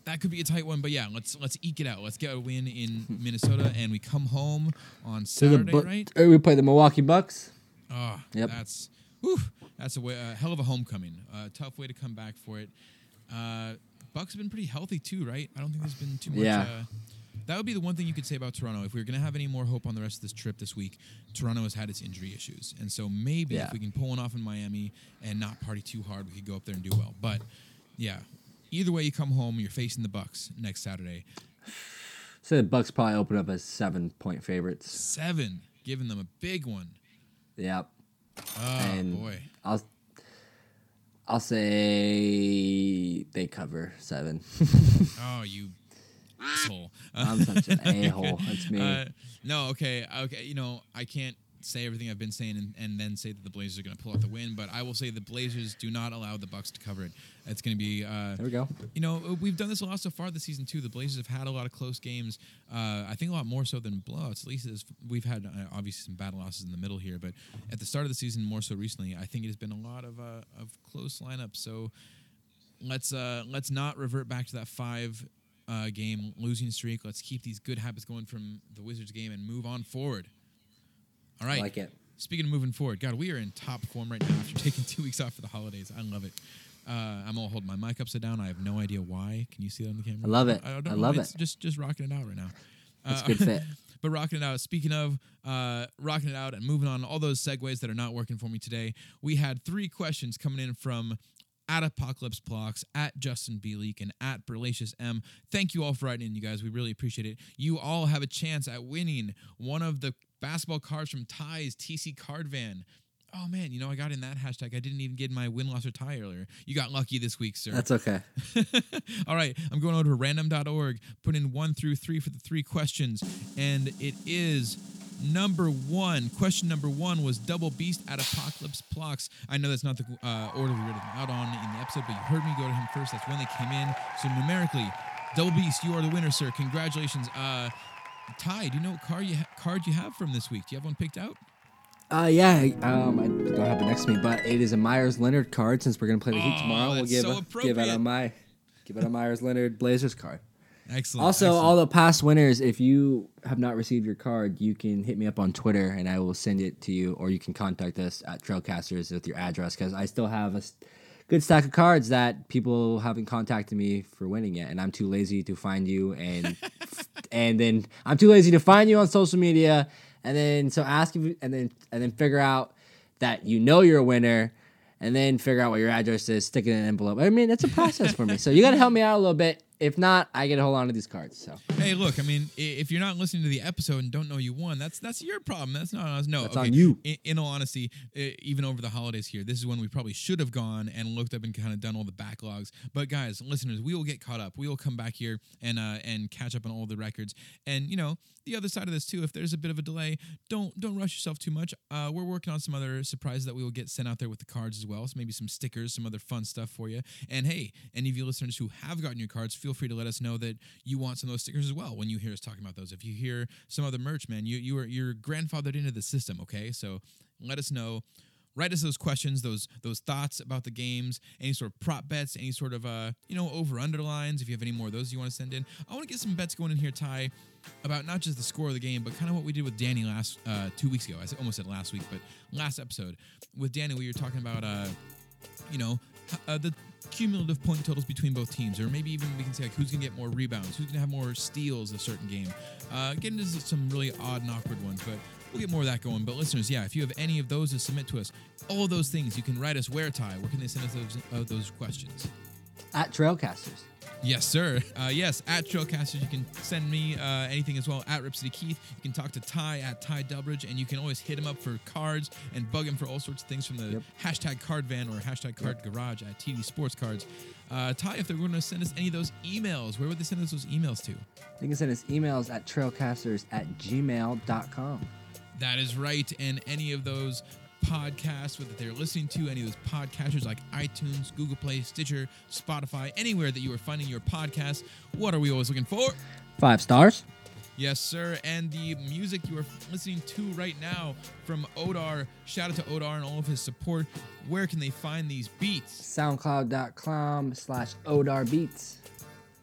that could be a tight one. But yeah, let's let's eke it out. Let's get a win in Minnesota, and we come home on the Saturday, Bu- right? or we play the Milwaukee Bucks. Oh, Yep. that's whew, that's a way, a hell of a homecoming. Uh, tough way to come back for it. Uh, Bucks have been pretty healthy too, right? I don't think there's been too much. Yeah. Uh, that would be the one thing you could say about Toronto. If we are going to have any more hope on the rest of this trip this week, Toronto has had its injury issues, and so maybe Yeah. if we can pull one off in Miami and not party too hard, we could go up there and do well. But yeah, either way, you come home, you're facing the Bucks next Saturday. So the Bucks probably open up as seven point favorites. Seven, giving them a big one. Yep. Oh And- boy. I'll I'll say they cover seven. Oh, you asshole. I'm such an a hole. That's me. Uh, no, okay, okay. You know, I can't say everything I've been saying and, and then say that the Blazers are going to pull out the win, but I will say the Blazers do not allow the Bucks to cover it. It's going to be, uh, there we go. you know, uh, we've done this a lot so far this season too. The Blazers have had a lot of close games. Uh, I think a lot more so than blowouts. At least as we've had uh, obviously some battle losses in the middle here, but at the start of the season, more so recently, I think it has been a lot of uh, of close lineups. So let's uh, let's not revert back to that five uh, game losing streak. Let's keep these good habits going from the Wizards game and move on forward. All right. like it. Speaking of moving forward, God, we are in top form right now after taking two weeks off for the holidays. I love it. Uh, I'm all holding my mic upside down. I have no idea why. Can you see that on the camera? I love it. don't I love It's it. Just just rocking it out right now. That's Uh, a good fit. but rocking it out. Speaking of uh, rocking it out and moving on, all those segues that are not working for me today, we had three questions coming in from at Apocalypse at Justin B. Leak, and at Berlacious M. Thank you all for writing in, you guys. We really appreciate it. You all have a chance at winning one of the basketball cards from Ty's TC Card Van. Oh man, you know I got in that hashtag. I didn't even get my win, loss, or tie earlier. You got lucky this week, sir. That's okay. All right, I'm going over to random.org, put in one through three for the three questions, and it is number one. Question number one was Double Beast at Apocalypse Blocks. I know that's not the uh, order we read them out on in the episode, but you heard me go to him first. That's when they came in. So numerically, Double Beast, you are the winner, sir. Congratulations. Uh, Ty, do you know what card you ha- card you have from this week? Do you have one picked out? Uh, yeah, um, I don't have it next to me, but it is a Meyers Leonard card. Since we're gonna play the Heat Oh, tomorrow, we'll give so a, give out a my give out a Meyers Leonard Blazers card. Excellent. Also, excellent. all the past winners, if you have not received your card, you can hit me up on Twitter and I will send it to you, or you can contact us at Trailcasters with your address because I still have a good stack of cards that people haven't contacted me for winning yet, and I'm too lazy to find you, and and then I'm too lazy to find you on social media, and then so ask you, and then and then figure out that you know you're a winner. And then figure out what your address is, stick it in an envelope. I mean, it's a process for me. So you got to help me out a little bit. If not, I get to hold on to these cards. So Hey, look. I mean, if you're not listening to the episode and don't know you won, that's that's your problem. That's not us. No, That's okay. on you. In, in all honesty, even over the holidays here, this is when we probably should have gone and looked up and kind of done all the backlogs. But guys, listeners, we will get caught up. We will come back here and uh, and catch up on all the records. And you know, the other side of this too. If there's a bit of a delay, don't don't rush yourself too much. Uh, we're working on some other surprises that we will get sent out there with the cards as well. So maybe some stickers, some other fun stuff for you. And hey, any of you listeners who have gotten your cards, feel free to let us know that you want some of those stickers as well when you hear us talking about those. If you hear some other merch, man, you you are you're grandfathered into the system. Okay, so let us know. Write us those questions, those those thoughts about the games, any sort of prop bets, any sort of uh you know over underlines. If you have any more of those you want to send in, I want to get some bets going in here, Ty, about not just the score of the game, but kind of what we did with Danny last uh, two weeks ago. I almost said last week, but last episode with Danny, we were talking about uh you know, uh, the cumulative point totals between both teams, or maybe even we can say like who's gonna get more rebounds, who's gonna have more steals a certain game. Uh, into some really odd and awkward ones, but we'll get more of that going. But listeners, yeah, if you have any of those to submit to us, all of those things, you can write us where Ty. Where can they send us those uh, those questions? at Trailcasters. Yes, sir. Uh, yes, at Trailcasters, you can send me uh, anything as well at Ripsody Keith. You can talk to Ty at Ty Delbridge, and you can always hit him up for cards and bug him for all sorts of things from the yep. hashtag card van or hashtag card yep. garage at TD Sports Cards. Uh, Ty, if they're going to send us any of those emails, where would they send us those emails to? They can send us emails at trailcasters at gmail.com. That is right. And any of those podcasts, whether they're listening to any of those podcasters like iTunes, Google Play, Stitcher, Spotify, anywhere that you are finding your podcast. What are we always looking for? Five stars. Yes, sir. And the music you are listening to right now from Odar. Shout out to Odar and all of his support. Where can they find these beats? SoundCloud.com slash Odar Beats.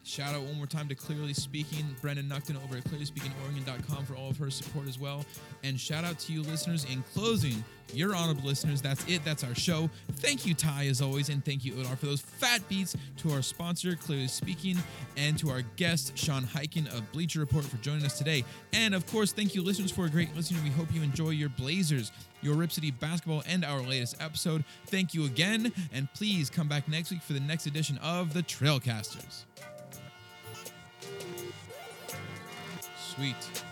Shout out one more time to Clearly Speaking, Brendan Nuckton over at clearlyspeakingoregon.com for all of her support as well. And shout out to you listeners in closing, your honorable listeners. That's it. That's our show. Thank you, Ty, as always. And thank you, Odar, for those fat beats, to our sponsor, Clearly Speaking, and to our guest, Sean Highkin of Bleacher Report, for joining us today. And of course, thank you, listeners, for a great listening. We hope you enjoy your Blazers, your Rip City basketball, and our latest episode. Thank you again. And please come back next week for the next edition of the Trailcasters. Sweet.